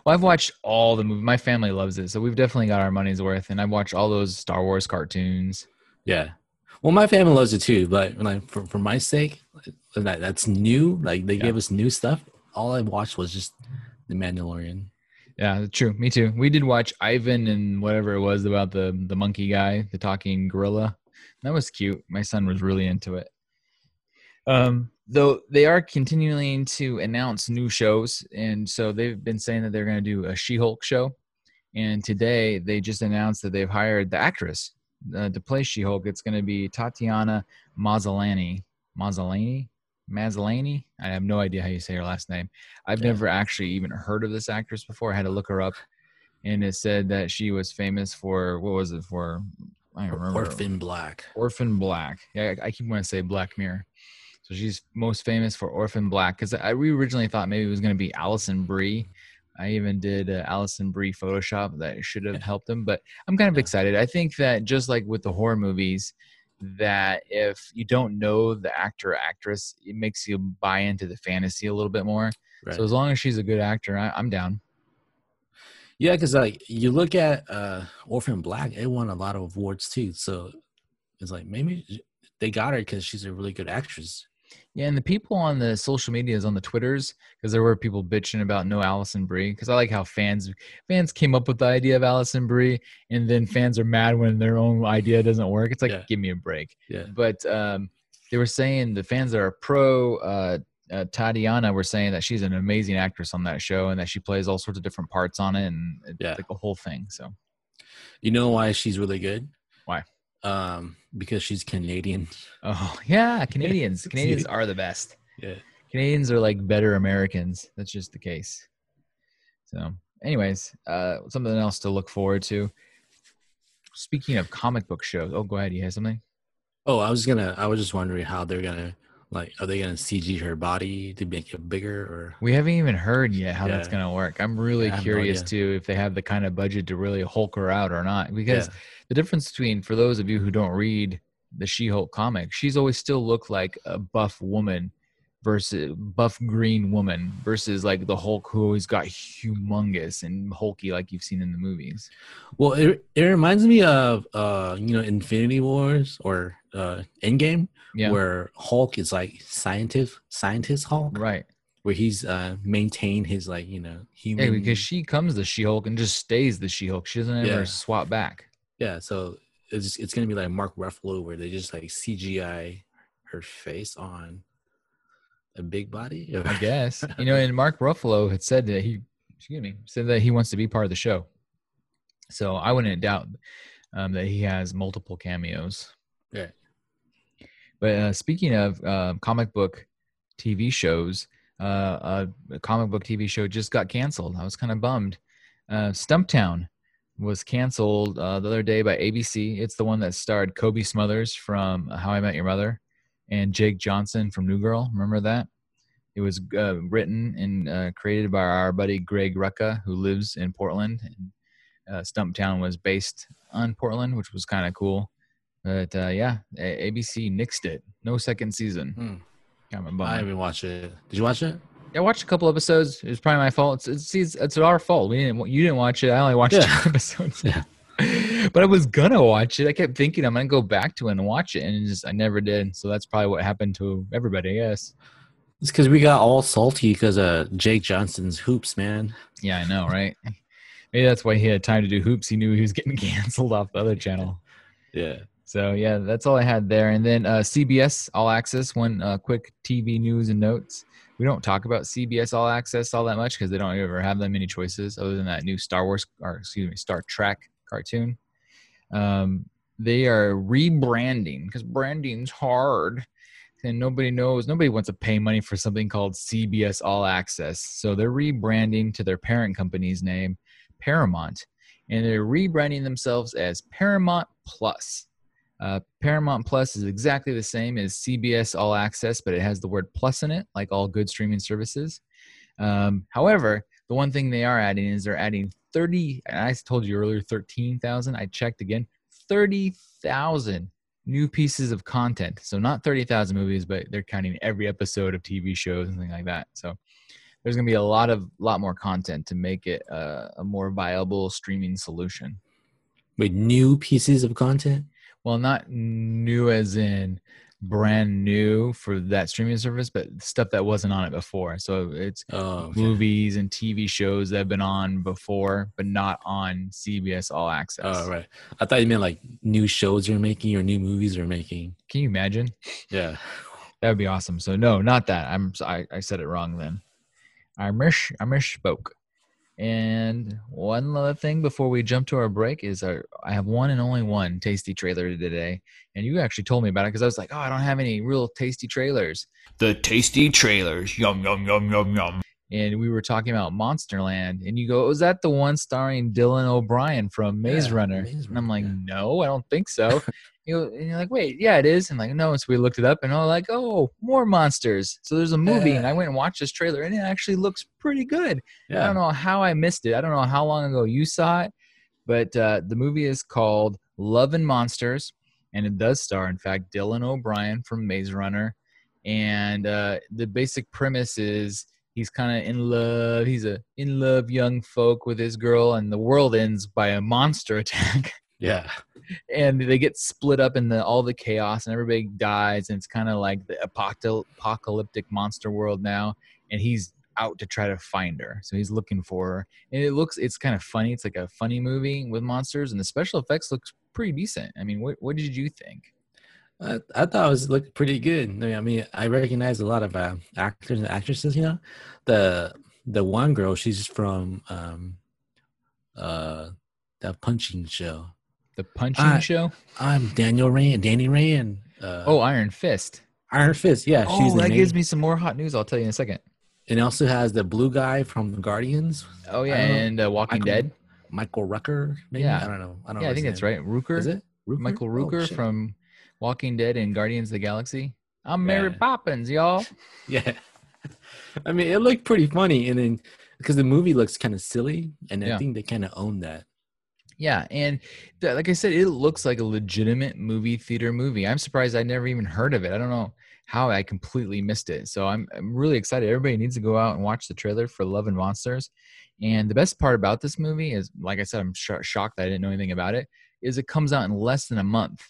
Well, I've watched all the movies. My family loves it, so we've definitely got our money's worth. And I've watched all those Star Wars cartoons. yeah. Well, my family loves it too, but like for, for my sake, that that's new. Like they Yeah. gave us new stuff. All I watched was just the Mandalorian. Yeah, true. Me too. We did watch Ivan and whatever it was about the the monkey guy, the talking gorilla. That was cute. My son was really into it. Um, though they are continuing to announce new shows, and so they've been saying that they're going to do a She-Hulk show. And today they just announced that they've hired the actress uh, to play She-Hulk. It's going to be Tatiana Mazzolani. Mazzolani? Mazzolani? I have no idea how you say her last name. I've Yeah. never actually even heard of this actress before. I had to look her up, and it said that she was famous for what was it for? I don't remember. Orphan Black. Orphan Black. Yeah, I I keep wanting to say Black Mirror. So she's most famous for Orphan Black because I we originally thought maybe it was going to be Alison Brie. I even did uh, Alison Brie Photoshop that should have helped them, but I'm kind of excited. I think that just like with the horror movies, that if you don't know the actor or actress, it makes you buy into the fantasy a little bit more. Right. So as long as she's a good actor, I, I'm down. Yeah, because like you look at uh Orphan Black, it won a lot of awards too. So it's like maybe they got her because she's a really good actress. Yeah, and the people on the social medias, on the Twitters, because there were people bitching about no Alison Brie. Because I like how fans fans came up with the idea of Alison Brie, and then fans are mad when their own idea doesn't work. It's like, Yeah. give me a break. Yeah, But um, they were saying the fans that are pro uh, uh, Tatiana were saying that she's an amazing actress on that show, and that she plays all sorts of different parts on it, and it's Yeah. like a whole thing. So you know why she's really good? Why? Um, because she's Canadian. Oh yeah, Canadians. Canadians are the best. Yeah. Canadians are like better Americans. That's just the case. So, anyways, uh, something else to look forward to. Speaking of comic book shows, oh, go ahead. You have something? Oh, I was gonna. I was just wondering how they're gonna like. Are they gonna CG her body to make it bigger or? We haven't even heard yet how that's going to work. I'm really Yeah, have no curious too if they have the kind of budget to really Hulk her out or not. Because Yeah. the difference between, for those of you who don't read the She Hulk comic, she's always still looked like a buff woman versus buff green woman versus like the Hulk who always got humongous and hulky like you've seen in the movies. Well, it, it reminds me of uh, you know, Infinity Wars or uh, Endgame, Yeah. where Hulk is like scientist, scientist Hulk, right. where he's uh maintained his like you know human. Yeah, because she comes the She Hulk and just stays the She Hulk. She doesn't ever Yeah. swap back. yeah, so it's it's gonna be like Mark Ruffalo, where they just like CGI her face on a big body. I guess. you know, and Mark Ruffalo had said that he, excuse me, said that he wants to be part of the show. So I wouldn't doubt um, that he has multiple cameos. Yeah. But uh, speaking of uh, comic book TV shows, uh, a comic book TV show just got canceled. I was kind of bummed. Uh, Stumptown was canceled uh, the other day by ABC. It's the one that starred Cobie Smulders from How I Met Your Mother and Jake Johnson from New Girl. Remember that? It was uh, written and uh, created by our buddy Greg Rucka, who lives in Portland. And, uh, Stumptown was based on Portland, which was kind of cool. But uh, yeah, A- ABC nixed it. No second season. Hmm. Kind of a I haven't watched it. Did you watch it? I watched a couple episodes. It was probably my fault. It's it's, it's, it's our fault. We didn't. You didn't watch it. I only watched Yeah. two episodes. Yeah. But I was gonna watch it. I kept thinking I'm gonna go back to it and watch it, and just I never did. So that's probably what happened to everybody. I guess. It's because we got all salty because of Jake Johnson's hoops, man. Yeah, I know, right? Maybe that's why he had time to do hoops. He knew he was getting canceled off the other channel. Yeah. So yeah, that's all I had there. And then uh, CBS All Access. One uh, quick TV news and notes. We don't talk about CBS All Access all that much because they don't ever have that many choices other than that new Star Wars or excuse me Star Trek cartoon. Um, they are rebranding because branding's hard and nobody knows nobody wants to pay money for something called cbs all access so they're rebranding to their parent company's name paramount and they're rebranding themselves as paramount plus uh, paramount plus is exactly the same as cbs all access but it has the word plus in it like all good streaming services um, however the one thing they are adding is they're adding 30 and i told you earlier 13000 i checked again 30000 new pieces of content. So not 30,000 movies, but they're counting every episode of TV shows and things like that. So there's going to be a lot of lot more content to make it a, a more viable streaming solution. With new pieces of content? Well, not new as in brand new for that streaming service, but stuff that wasn't on it before. So it's Oh, okay. movies and TV shows that have been on before, but not on CBS All Access. Oh, right. I thought you meant like new shows you're making or new movies you're making. Can you imagine? Yeah. That would be awesome. So no, not that. I'm I, I said it wrong then. I mish I misspoke. And one other thing before we jump to our break is our, I have one and only one tasty trailer today. And you actually told me about it because I was like, oh, I don't have any real tasty trailers. The tasty trailers. Yum, yum, yum, yum, yum. And we were talking about Monsterland. And you go, oh, was that the one starring Dylan O'Brien from Maze Yeah, Runner? Maze and I'm like, yeah. no, I don't think so. you know, and you're like, wait, yeah, it is. And like, no. So we looked it up and I'm like, oh, more monsters. So there's a movie. And I went and watched this trailer and it actually looks pretty good. I don't know how I missed it. I don't know how long ago you saw it, but uh, the movie is called Love and Monsters, and it does star, in fact, Dylan O'Brien from Maze Runner. And uh, the basic premise is he's kind of in love. He's a in love young folk with his girl, and the world ends by a monster attack. Yeah. and they get split up in the all the chaos and everybody dies and it's kind of like the apocalyptic monster world now and he's out to try to find her so he's looking for her and it looks it's kind of funny it's like a funny movie with monsters and the special effects looks pretty decent i mean what, what did you think I, I thought it was looked pretty good. I mean, I mean, I recognize a lot of uh, actors and actresses. You know, the the one girl, she's from um, uh, the punching show. The punching I- show I'm Daniel Ray and Danny Ray and uh, oh iron fist Iron Fist. Yeah, oh the that gives me some more hot news i'll tell you in a second And it also has the blue guy from the Guardians, oh yeah I don't know. and uh, walking Michael- dead Michael Rucker. Maybe Yeah. I don't know. I don't yeah i think that's right rooker Is it Rooker? Michael Oh, Rooker shit. from Walking Dead and Guardians of the Galaxy. I'm Mary Yeah. Poppins, y'all. Yeah. I mean, it looked pretty funny, and then because the movie looks kind of silly, and I think they kind of own that. Yeah, and th- like I said, it looks like a legitimate movie theater movie. I'm surprised I never even heard of it. I don't know how I completely missed it. So I'm, I'm really excited. Everybody needs to go out and watch the trailer for Love and Monsters. And the best part about this movie is, like I said, I'm sh- shocked that I didn't know anything about it. Is it comes out in less than a month.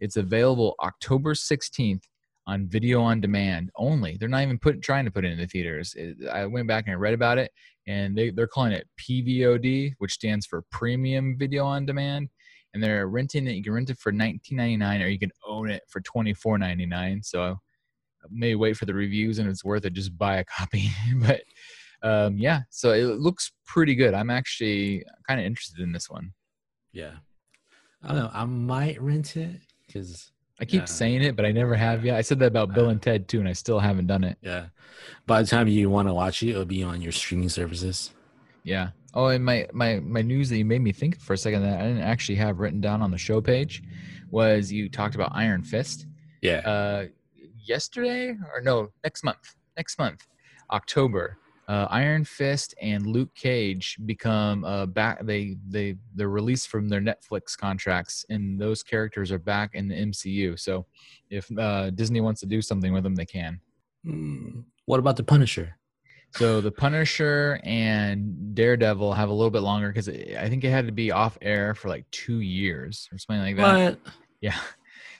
It's available October 16th on video on demand only. They're not even put, trying to put it in the theaters. It, I went back and I read about it, and they, they're calling it PVOD, which stands for Premium Video on Demand. And they're renting it. You can rent it for $19.99, or you can own it for $24.99. So maybe wait for the reviews, and it's worth it, just buy a copy. but um, yeah, so it looks pretty good. I'm actually kind of interested in this one. Yeah. I don't know. I might rent it because I keep Yeah. saying it, but I never have yet. I said that about Bill and Ted too, and I still haven't done it. yeah, by the time you want to watch it, it'll be on your streaming services. Yeah. Oh, and my my my news that you made me think for a second that I didn't actually have written down on the show page was you talked about Iron Fist. Yeah. Uh, yesterday or no, next month. Next month, October. Uh, Iron Fist and Luke Cage become uh, back. They they they're released from their Netflix contracts, and those characters are back in the MCU. So, if uh, Disney wants to do something with them, they can. Hmm. What about the Punisher? So the Punisher and Daredevil have a little bit longer because I think it had to be off air for like two years or something like that. What? Yeah.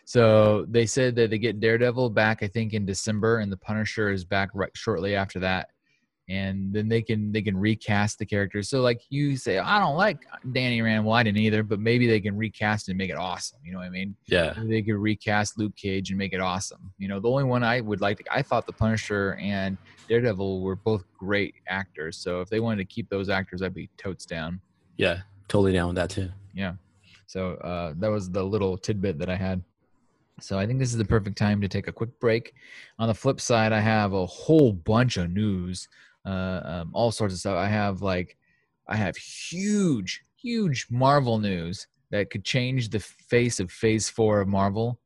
So they said that they get Daredevil back, I think, in December, and the Punisher is back right shortly after that. And then they can they can recast the characters. So like you say, I don't like Danny Rand. Well, I didn't either, but maybe they can recast and make it awesome. You know what I mean? Yeah. Maybe they could recast Luke Cage and make it awesome. You know, the only one I would like to, I thought the Punisher and Daredevil were both great actors. So if they wanted to keep those actors, I'd be totes down. Yeah. Totally down with that too. Yeah. So uh, that was the little tidbit that I had. So I think this is the perfect time to take a quick break. On the flip side, I have a whole bunch of news, uh, um, all sorts of stuff. I have like, I have huge, huge Marvel news that could change the face of Phase Four of Marvel.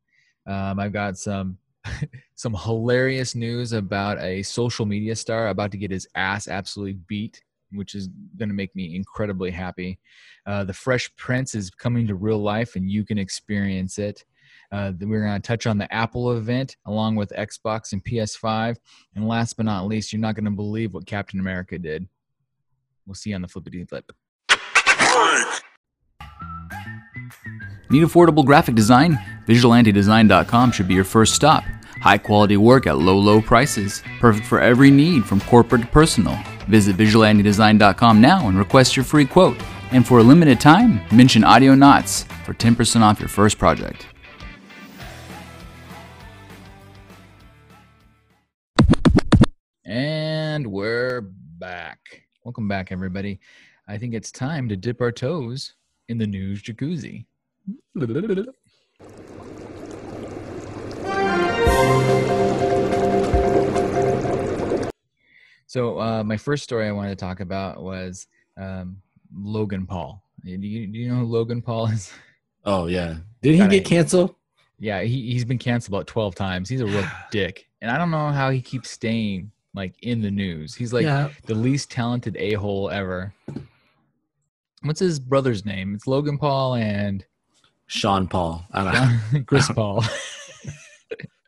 Um, I've got some some hilarious news about a social media star about to get his ass absolutely beat, which is going to make me incredibly happy. Uh, the Fresh Prince is coming to real life, and you can experience it. Uh, we're going to touch on the Apple event along with Xbox and PS5. And last but not least, you're not going to believe what Captain America did. We'll see you on the flippity flip. Need affordable graphic design? VisualanteDesign.com should be your first stop. High quality work at low, low prices. Perfect for every need from corporate to personal. Visit VisualanteDesign.com now and request your free quote. And for a limited time, mention Audionots for 10% off your first project. And we're back. Welcome back, everybody. I think it's time to dip our toes in the news jacuzzi. So, uh, my first story I wanted to talk about was um, Logan Paul. Do you, do you know who Logan Paul is? Oh yeah. Did he get canceled? Yeah, he, he's been canceled about 12 times. He's a real dick. And I don't know how he keeps staying like in the news. He's like yeah. the least talented a hole ever. What's his brother's name? It's Logan Paul and Sean Paul. I don't know. Chris Paul.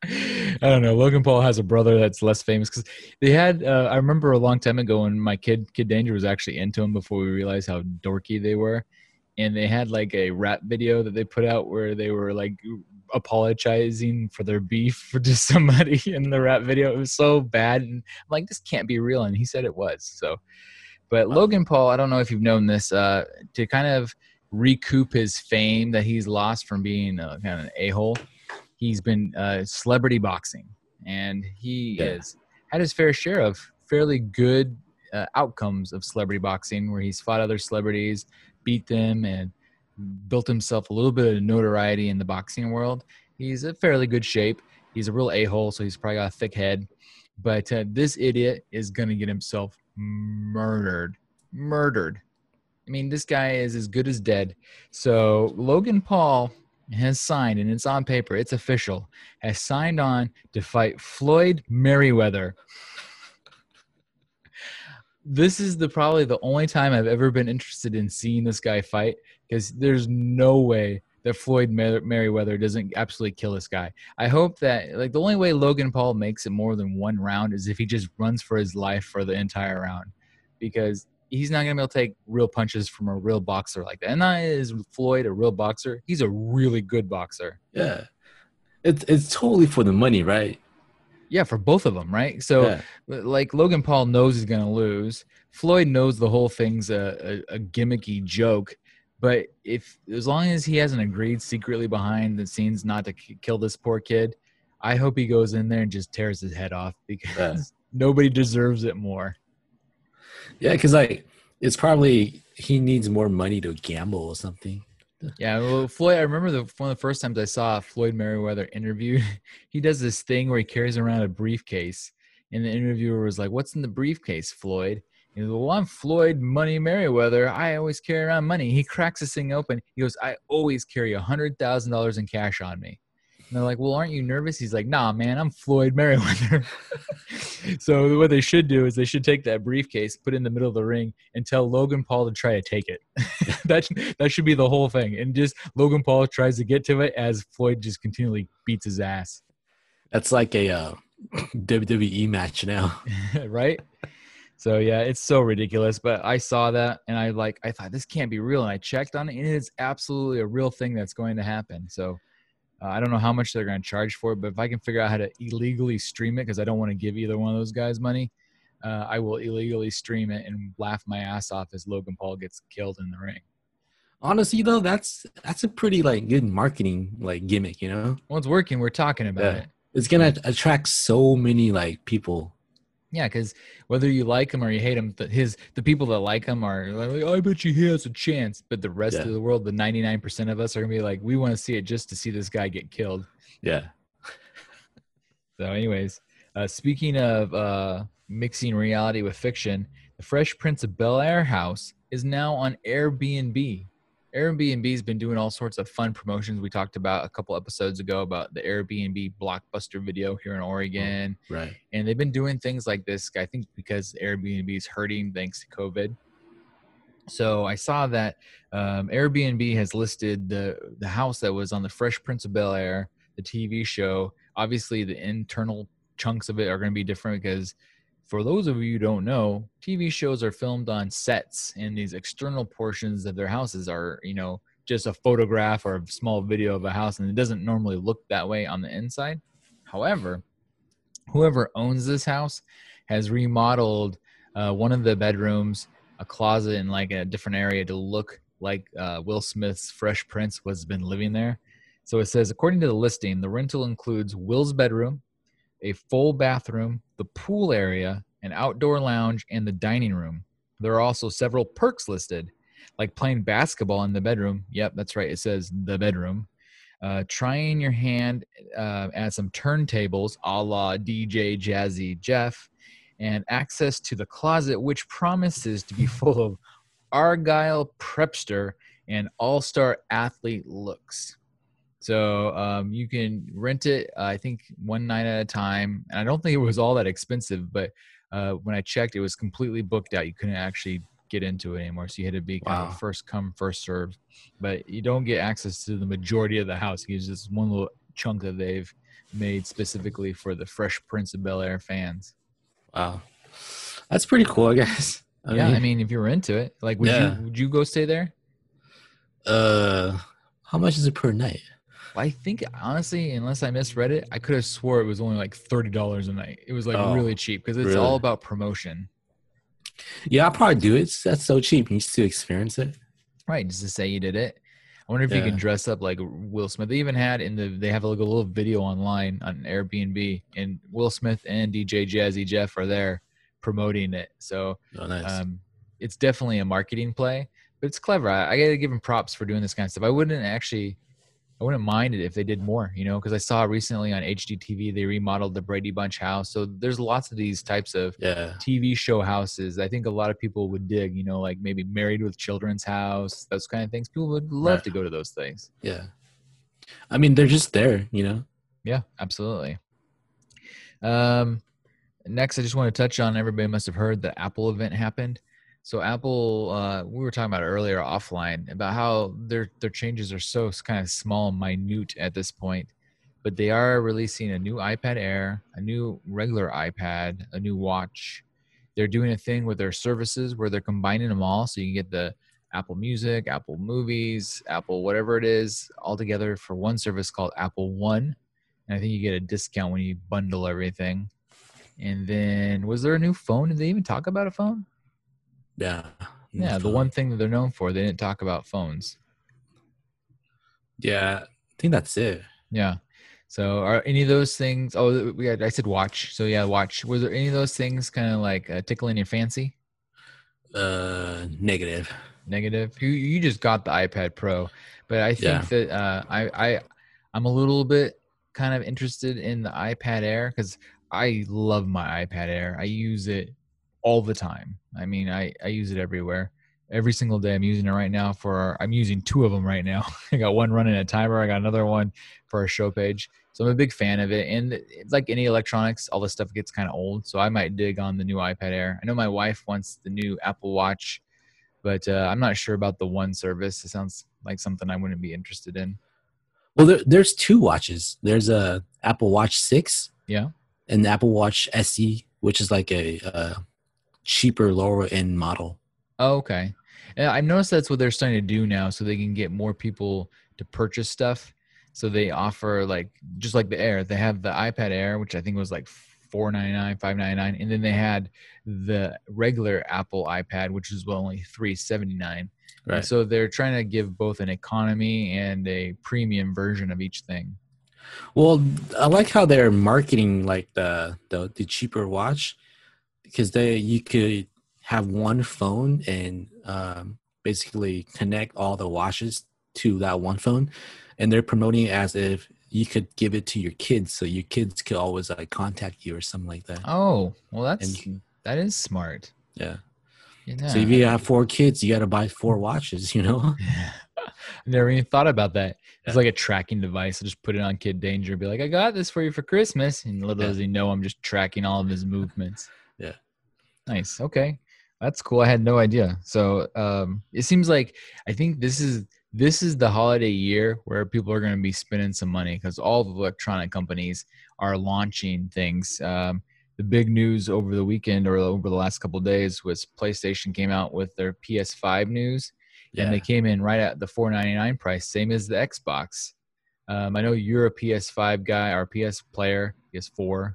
I don't know. Logan Paul has a brother that's less famous because they had. Uh, I remember a long time ago when my kid Kid Danger was actually into him before we realized how dorky they were, and they had like a rap video that they put out where they were like apologizing for their beef to somebody in the rap video. It was so bad, and I'm like, this can't be real, and he said it was. So, but Logan Paul, I don't know if you've known this, uh, to kind of recoup his fame that he's lost from being uh, kind of an a hole. He's been uh, celebrity boxing, and he Yeah. has had his fair share of fairly good uh, outcomes of celebrity boxing, where he's fought other celebrities, beat them, and built himself a little bit of notoriety in the boxing world. He's in fairly good shape. He's a real a hole, so he's probably got a thick head. But uh, this idiot is going to get himself murdered. Murdered. I mean, this guy is as good as dead. So Logan Paul has signed, and it's on paper, it's official, has signed on to fight Floyd Merriweather. This is the probably the only time I've ever been interested in seeing this guy fight because there's no way that Floyd Mer- Merriweather doesn't absolutely kill this guy. I hope that like the only way Logan Paul makes it more than one round is if he just runs for his life for the entire round because he's not gonna be able to take real punches from a real boxer like that. And not is Floyd a real boxer. He's a really good boxer. Yeah. It's it's totally for the money, right? Yeah, for both of them, right? So yeah. like Logan Paul knows he's gonna lose. Floyd knows the whole thing's a, a, a gimmicky joke. But if as long as he hasn't agreed secretly behind the scenes not to k- kill this poor kid, I hope he goes in there and just tears his head off because Yeah. nobody deserves it more. Yeah, because like it's probably he needs more money to gamble or something. Yeah, well, Floyd. I remember the one of the first times I saw a Floyd Merriweather interview. He does this thing where he carries around a briefcase, and the interviewer was like, "What's in the briefcase, Floyd?" He goes, "Well, I'm Floyd Money Merriweather. I always carry around money." He cracks this thing open. He goes, "I always carry a hundred thousand dollars in cash on me." And they're like, "Well, aren't you nervous?" He's like, "Nah, man, I'm Floyd Merriweather." so what they should do is they should take that briefcase, put it in the middle of the ring, and tell Logan Paul to try to take it. that that should be the whole thing, and just Logan Paul tries to get to it as Floyd just continually beats his ass, That's like a uh, WWE match now. right? So yeah, it's so ridiculous. But I saw that and I like I thought this can't be real, and I checked on it, and it's absolutely a real thing that's going to happen. So Uh, I don't know how much they're going to charge for it, but if I can figure out how to illegally stream it, because I don't want to give either one of those guys money, uh, I will illegally stream it and laugh my ass off as Logan Paul gets killed in the ring. Honestly, though, that's that's a pretty like good marketing like gimmick. You know, Well, it's working. We're talking about Yeah. it. it's gonna attract so many like people. Yeah, because whether you like him or you hate him, the, his the people that like him are like, I bet you he has a chance. But the rest Yeah. of the world, the ninety nine percent of us, are gonna be like, we want to see it just to see this guy get killed. Yeah. So, anyways, uh, speaking of uh, mixing reality with fiction, the Fresh Prince of Bel Air house is now on Airbnb. Airbnb's been doing all sorts of fun promotions. We talked about a couple episodes ago about the Airbnb blockbuster video here in Oregon. Right. and they've been doing things like this i think because airbnb is hurting thanks to covid so i saw that um, airbnb has listed the the house that was on the fresh prince of bel air the tv show obviously the internal chunks of it are going to be different because for those of you who don't know tv shows are filmed on sets and these external portions of their houses are you know just a photograph or a small video of a house and it doesn't normally look that way on the inside however whoever owns this house has remodeled uh, one of the bedrooms, a closet in like a different area to look like uh, Will Smith's Fresh Prince was been living there. So it says, according to the listing, the rental includes Will's bedroom, a full bathroom, the pool area, an outdoor lounge, and the dining room. There are also several perks listed, like playing basketball in the bedroom. Yep, that's right. It says the bedroom. Uh, trying your hand uh, at some turntables a la DJ Jazzy Jeff, and access to the closet, which promises to be full of Argyle prepster and all star athlete looks. So um, you can rent it, uh, I think, one night at a time. And I don't think it was all that expensive, but uh, when I checked, it was completely booked out. You couldn't actually get into it anymore. So you had to be kind Wow. of first come, first served. But you don't get access to the majority of the house. It's just one little chunk that they've made specifically for the Fresh Prince of Bel Air fans. Wow. That's pretty cool, I guess. I yeah, mean, I mean, if you were into it, like, would Yeah. you would you go stay there? uh, how much is it per night? I think honestly, unless I misread it, I could have swore it was only like thirty dollars a night. It was like Oh, really cheap because it's really? all about promotion, Yeah, I'll probably do it. That's so cheap. You just to experience it. right? Just to say you did it. I wonder if you can dress up like Will Smith. They even had in the they have like a little video online on Airbnb, and Will Smith and DJ Jazzy Jeff are there promoting it. So Oh, nice. um, it's definitely a marketing play, but it's clever. I, I gotta give them props for doing this kind of stuff. I wouldn't actually, I wouldn't mind it if they did more, you know, because I saw recently on HGTV they remodeled the Brady Bunch house. So there's lots of these types of yeah. TV show houses. I think a lot of people would dig, you know, like maybe Married with Children's house, those kind of things. People would love Right. to go to those things. Yeah. I mean, they're just there, you know? Yeah, absolutely. Um, next, I just want to touch on. Everybody must have heard the Apple event happened. So Apple, uh, we were talking about earlier offline about how their their changes are so kind of small and minute at this point, but they are releasing a new iPad Air, a new regular iPad, a new watch. They're doing a thing with their services where they're combining them all, so you can get the Apple Music, Apple Movies, Apple whatever it is, all together for one service called Apple One. And I think you get a discount when you bundle everything. And then was there a new phone? Did they even talk about a phone? Yeah. Yeah, the one thing that they're known for, they didn't talk about phones. Yeah. I think that's it. Yeah. So are any of those things? Oh, we had, I said watch. So yeah, watch. Was there any of those things kind of like uh, tickling your fancy? Uh, negative. Negative. You you just got the iPad Pro, but I think that uh, I I I'm a little bit kind of interested in the iPad Air because I love my iPad Air. I use it all the time. I mean, I I use it everywhere. Every single day, I'm using it right now for. I'm using two of them right now. I got one running a timer. I got another one for our show page. So I'm a big fan of it. And it's like any electronics, all this stuff gets kind of old. So I might dig on the new iPad Air. I know my wife wants the new Apple Watch, but uh, I'm not sure about the one service. It sounds like something I wouldn't be interested in. Well, there, there's two watches. There's a Apple Watch 6 Yeah. and the Apple Watch SE, which is like a, uh cheaper, lower end model. Oh, okay. Yeah, I noticed that's what they're starting to do now, so they can get more people to purchase stuff. So they offer like just like the Air, they have the iPad Air, which I think was like four ninety nine, five ninety nine, and then they had the regular Apple iPad, which is only three seventy nine. Right. So they're trying to give both an economy and a premium version of each thing. Well, I like how they're marketing like the the, the cheaper watch because they you could have one phone and um, basically connect all the watches to that one phone, and they're promoting it as if you could give it to your kids, so your kids could always like contact you or something like that. Oh, well, that's can, that is smart. yeah. Yeah. So if you have four kids, you got to buy four watches. You know. I never even thought about that. It's Yeah. like a tracking device. I just put it on Kid Danger, be like, I got this for you for Christmas. And little Yeah. does he know I'm just tracking all of his movements. Yeah. Nice. Okay. That's cool. I had no idea. So um it seems like I think this is this is the holiday year where people are going to be spending some money because all the electronic companies are launching things. Um, the big news over the weekend or over the last couple of days was PlayStation came out with their PS5 news Yeah. and they came in right at the 499 price same as the xbox um, i know you're a ps5 guy or ps player ps4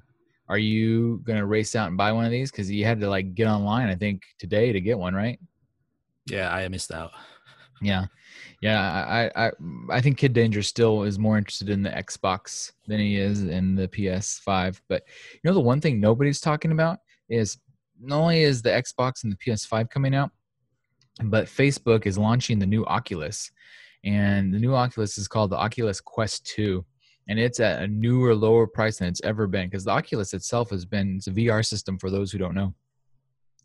are you gonna race out and buy one of these? Because you had to like get online i think today to get one right? Yeah, I missed out. yeah. Yeah i i i think kid danger still is more interested in the xbox than he is in the ps5 but you know the one thing nobody's talking about is not only is the xbox and the ps5 coming out but facebook is launching the new oculus and the new oculus is called the oculus quest 2 and it's at a newer lower price than it's ever been because the oculus itself has been it's a vr system for those who don't know.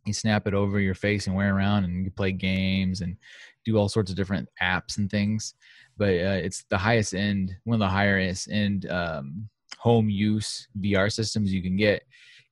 You snap it over your face and wear around and you play games and do all sorts of different apps and things. But uh, it's the highest end one of the highest end um, home use vr systems you can get.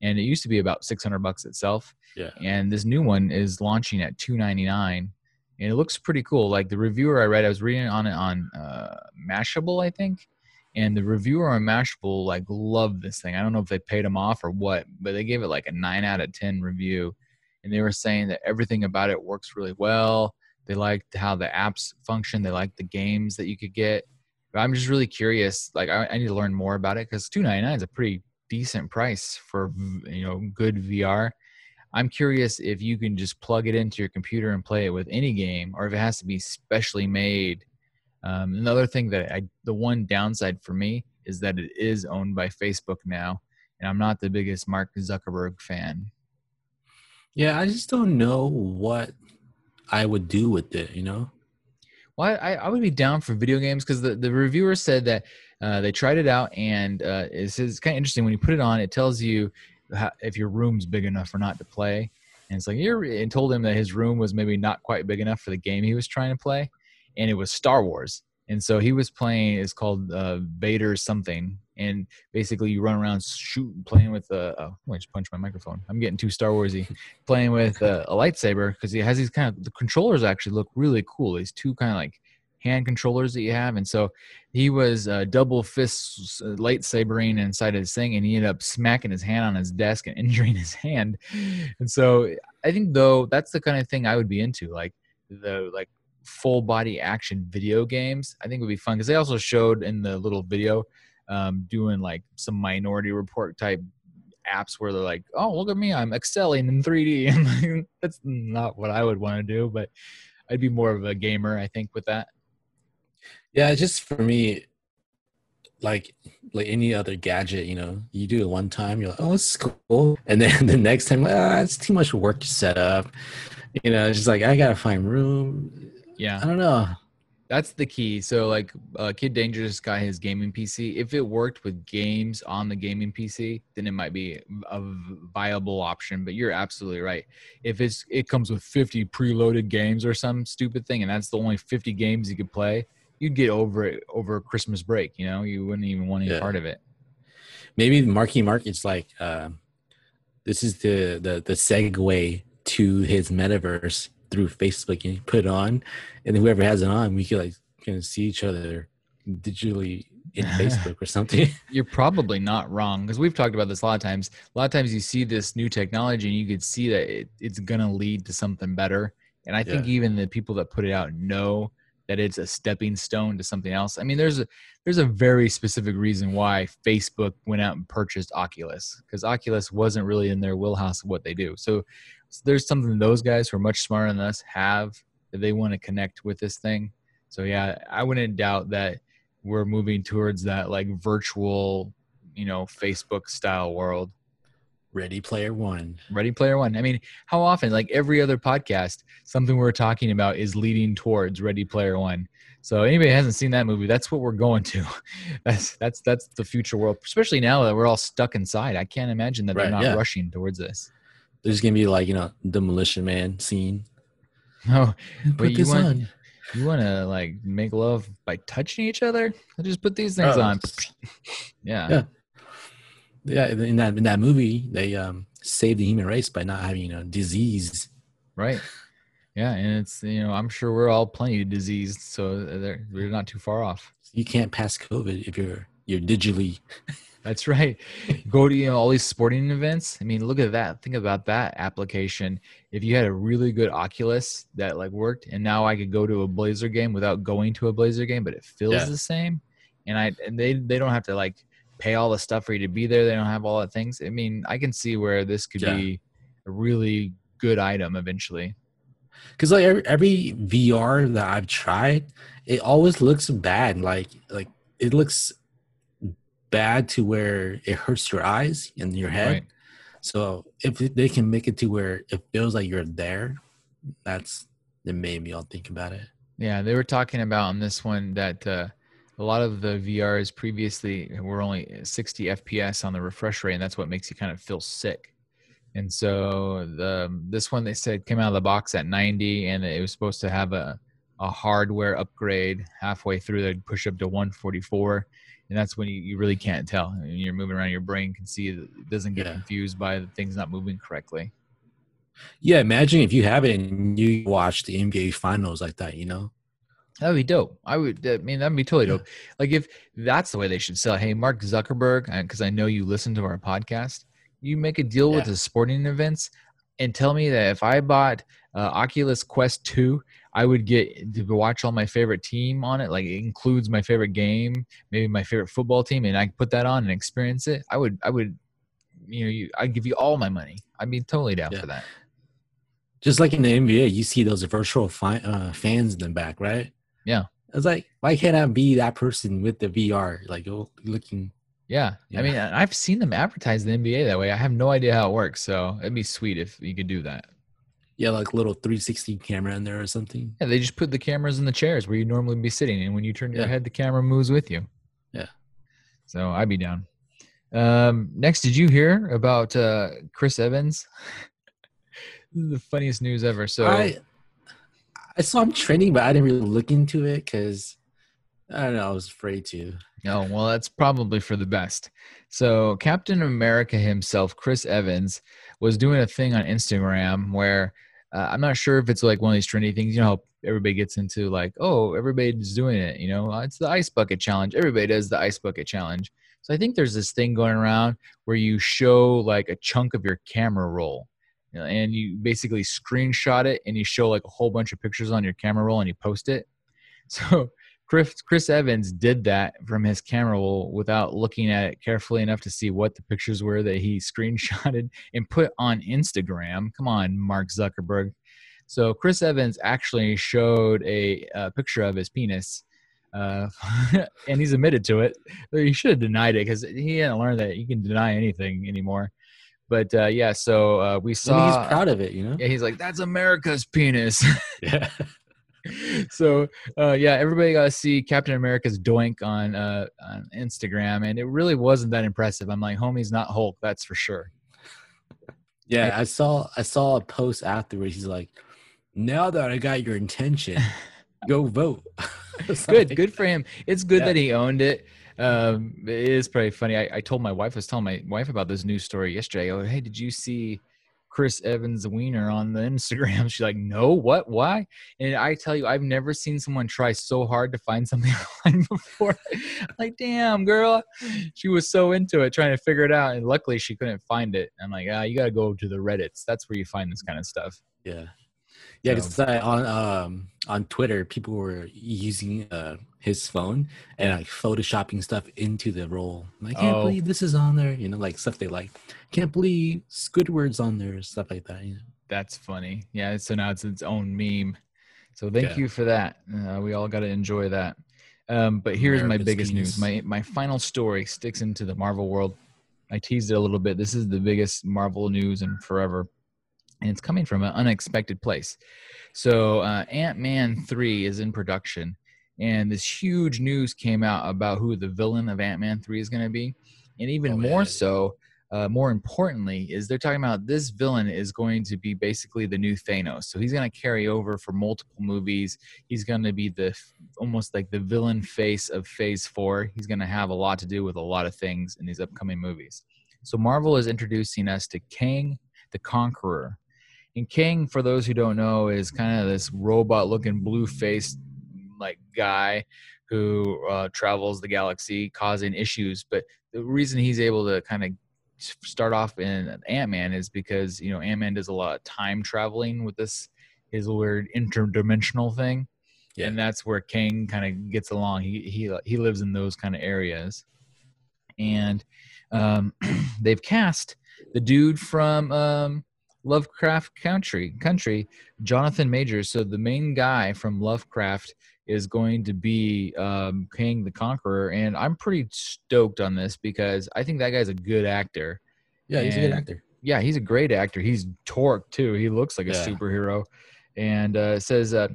And it used to be about 600 bucks itself. Yeah. and this new one is launching at 299 and it looks pretty cool. Like the reviewer i read i was reading on it on uh, mashable i think and the reviewer on mashable like loved this thing. I don't know if they paid him off or what but they gave it like a 9 out of 10 review and they were saying that everything about it works really well. They liked how the apps function. They liked the games that you could get. But i'm just really curious like i, I need to learn more about it because 299 is a pretty decent price for you know good vr I'm curious if you can just plug it into your computer and play it with any game, or if it has to be specially made. Um, another thing that I, the one downside for me is that it is owned by Facebook now, and I'm not the biggest Mark Zuckerberg fan. Yeah, I just don't know what I would do with it. You know. Well, I, I would be down for video games because the, the reviewer said that uh, they tried it out and uh, it says kind of interesting when you put it on, it tells you how, if your room's big enough or not to play. And it's like you're and told him that his room was maybe not quite big enough for the game he was trying to play, and it was Star Wars. And so he was playing. It's called uh, Vader something, and basically you run around shooting, playing with a. Oh, I just punched my microphone. I'm getting too Star Warsy. playing with a, a lightsaber because he has these kind of the controllers actually look really cool. These two kind of like hand controllers that you have, and so he was uh, double fist uh, lightsabering inside his thing, and he ended up smacking his hand on his desk and injuring his hand. And so I think though that's the kind of thing I would be into, like the like full body action video games. I think would be fun because they also showed in the little video um, doing like some Minority Report type apps where they're like, "Oh, look at me, I'm excelling in 3D." And that's not what I would want to do, but I'd be more of a gamer, I think, with that. Yeah, just for me, like like any other gadget, you know, you do it one time, you're like, oh, it's cool, and then the next time, ah, it's too much work to set up. You know, it's just like I gotta find room. Yeah. I don't know. That's the key. So like uh, Kid Dangerous got his gaming PC. If it worked with games on the gaming PC, then it might be a viable option. But you're absolutely right. If it's it comes with 50 preloaded games or some stupid thing, and that's the only 50 games you could play, you'd get over it over Christmas break. You know, you wouldn't even want any Yeah. part of it. Maybe Marky Mark is like, uh, this is the the the segue to his metaverse through Facebook, and you put it on, and whoever has it on, we could like kind of see each other digitally in Facebook or something. You're probably not wrong because we've talked about this a lot of times. A lot of times you see this new technology and you could see that it, it's going to lead to something better. And I think Yeah. even the people that put it out know that it's a stepping stone to something else. I mean, there's a there's a very specific reason why Facebook went out and purchased Oculus because Oculus wasn't really in their wheelhouse of what they do. So, so there's something those guys who are much smarter than us have that they want to connect with this thing. So yeah, I wouldn't doubt that we're moving towards that like virtual, you know, Facebook style world. Ready Player One. Ready Player One. I mean, how often, like every other podcast, something we're talking about is leading towards Ready Player One. So anybody who hasn't seen that movie, that's what we're going to. That's that's that's the future world, especially now that we're all stuck inside. I can't imagine that Right, they're not yeah. rushing towards this. There's gonna be like you know Demolition Man scene. Oh, no, Put But you want- on. you want to like make love by touching each other? I'll just put these things Oh. on. Yeah. Yeah. Yeah, in that in that movie, they um saved the human race by not having you know disease. Right. Yeah, and it's you know I'm sure we're all plenty diseased, so they're, we're not too far off. You can't pass COVID if you're you're digitally. That's right. Go to you know all these sporting events. I mean, look at that. Think about that application. If you had a really good Oculus that like worked, and now I could go to a Blazer game without going to a Blazer game, but it feels Yeah. the same, and I and they they don't have to like pay all the stuff for you to be there. They don't have all the things. I mean, I can see where this could Yeah. be a really good item eventually. Because like every, every VR that I've tried, it always looks bad. Like like it looks bad to where it hurts your eyes and your head. Right. So if they can make it to where it feels like you're there, that's that made me all think about it. Yeah, they were talking about on this one that uh, a lot of the VRs previously were only 60 FPS on the refresh rate, and that's what makes you kind of feel sick. And so the um, this one they said came out of the box at 90, and it was supposed to have a a hardware upgrade halfway through. They'd push up to 144, and that's when you, you really can't tell. When you're moving around, your brain can see it doesn't get Yeah. confused by the things not moving correctly. Yeah, imagine if you have it and you watch the NBA finals like that, you know? That'd be dope. I would. I mean, that'd be totally dope. Like if that's the way they should sell. Hey, Mark Zuckerberg, because I know you listen to our podcast. You make a deal with the sporting events, and tell me that if I bought uh, Oculus Quest Two, I would get to watch all my favorite team on it. Like it includes my favorite game, maybe my favorite football team, and I put that on and experience it. I would. I would. You know, you, I'd give you all my money. I'd be totally down Yeah. for that. Just like in the NBA, you see those virtual fi- uh, fans in the back, right? Yeah. It's like, why can't I be that person with the VR? Like, oh, looking. Yeah. Yeah. I mean, I've seen them advertise the NBA that way. I have no idea how it works. So it'd be sweet if you could do that. Yeah, like little 360 camera in there or something. Yeah, they just put the cameras in the chairs where you normally be sitting, and when you turn your head, the camera moves with you. Yeah. So I'd be down. Um, next, did you hear about uh, Chris Evans? This is the funniest news ever. So I I saw him trending, but I didn't really look into it because I don't know. I was afraid to. Oh, well, that's probably for the best. So, Captain America himself, Chris Evans, was doing a thing on Instagram where uh, I'm not sure if it's like one of these trendy things. You know how everybody gets into like, oh, everybody's doing it. You know, it's the ice bucket challenge. Everybody does the ice bucket challenge. So, I think there's this thing going around where you show like a chunk of your camera roll. And you basically screenshot it and you show like a whole bunch of pictures on your camera roll and you post it. So Chris, Chris Evans did that from his camera roll without looking at it carefully enough to see what the pictures were that he screenshotted and put on Instagram. Come on, Mark Zuckerberg. So Chris Evans actually showed a, uh picture of his penis, uh, and he's admitted to it. He should have denied it because he hadn't learned that you can deny anything anymore. But uh, yeah, so uh, we I saw. mean, he's proud of it, you know? yeah, he's like, "That's America's penis." Yeah. so uh, yeah, everybody got to see Captain America's doink on uh, on Instagram, and it really wasn't that impressive. I'm like, homie's not Hulk, that's for sure. Yeah, I saw I saw a post afterwards. He's like, "Now that I got your intention, go vote." It's Good, like- good for him. It's good Yeah. that he owned it. Um, it is pretty funny. I, I told my wife, I was telling my wife about this news story yesterday. I go, hey, did you see Chris Evans Wiener on the Instagram? She's like, no, what, why? And I tell you, I've never seen someone try so hard to find something online before. like, damn, girl, she was so into it, trying to figure it out, and luckily she couldn't find it. I'm like, ah, you got to go to the Reddits. That's where you find this kind of stuff. Yeah. Yeah, So- because on um on Twitter, people were using uh his phone and like photoshopping stuff into the roll. I can't Oh. believe this is on there. You know, like stuff they like. Can't believe Squidward's on there, stuff like that. You know? That's funny. Yeah. So now it's its own meme. So thank Yeah. you for that. Uh, we all got to enjoy that. Um, but here's my biggest news. My my final story sticks into the Marvel world. I teased it a little bit. This is the biggest Marvel news in forever, and it's coming from an unexpected place. So uh, Ant Man three is in production, and this huge news came out about who the villain of Ant Man three is going to be, and even Oh, more so, uh, more importantly, is they're talking about this villain is going to be basically the new Thanos. So he's going to carry over for multiple movies. He's going to be the almost like the villain face of Phase Four. He's going to have a lot to do with a lot of things in these upcoming movies. So Marvel is introducing us to Kang the Conqueror. And Kang, for those who don't know, is kind of this robot-looking, blue-faced like guy who uh, travels the galaxy, causing issues. But the reason he's able to kind of start off in Ant Man is because you know Ant Man does a lot of time traveling with this his weird interdimensional thing, Yeah. and that's where Kang kind of gets along. He he he lives in those kind of areas, and um, they've cast the dude from um, Lovecraft Country Country, Jonathan Majors. So the main guy from Lovecraft is going to be um, King the Conqueror, and I'm pretty stoked on this because I think that guy's a good actor. Yeah, he's a good actor. Yeah, he's a great actor. He's torque too. He looks like a Yeah. superhero. And uh, it says, uh,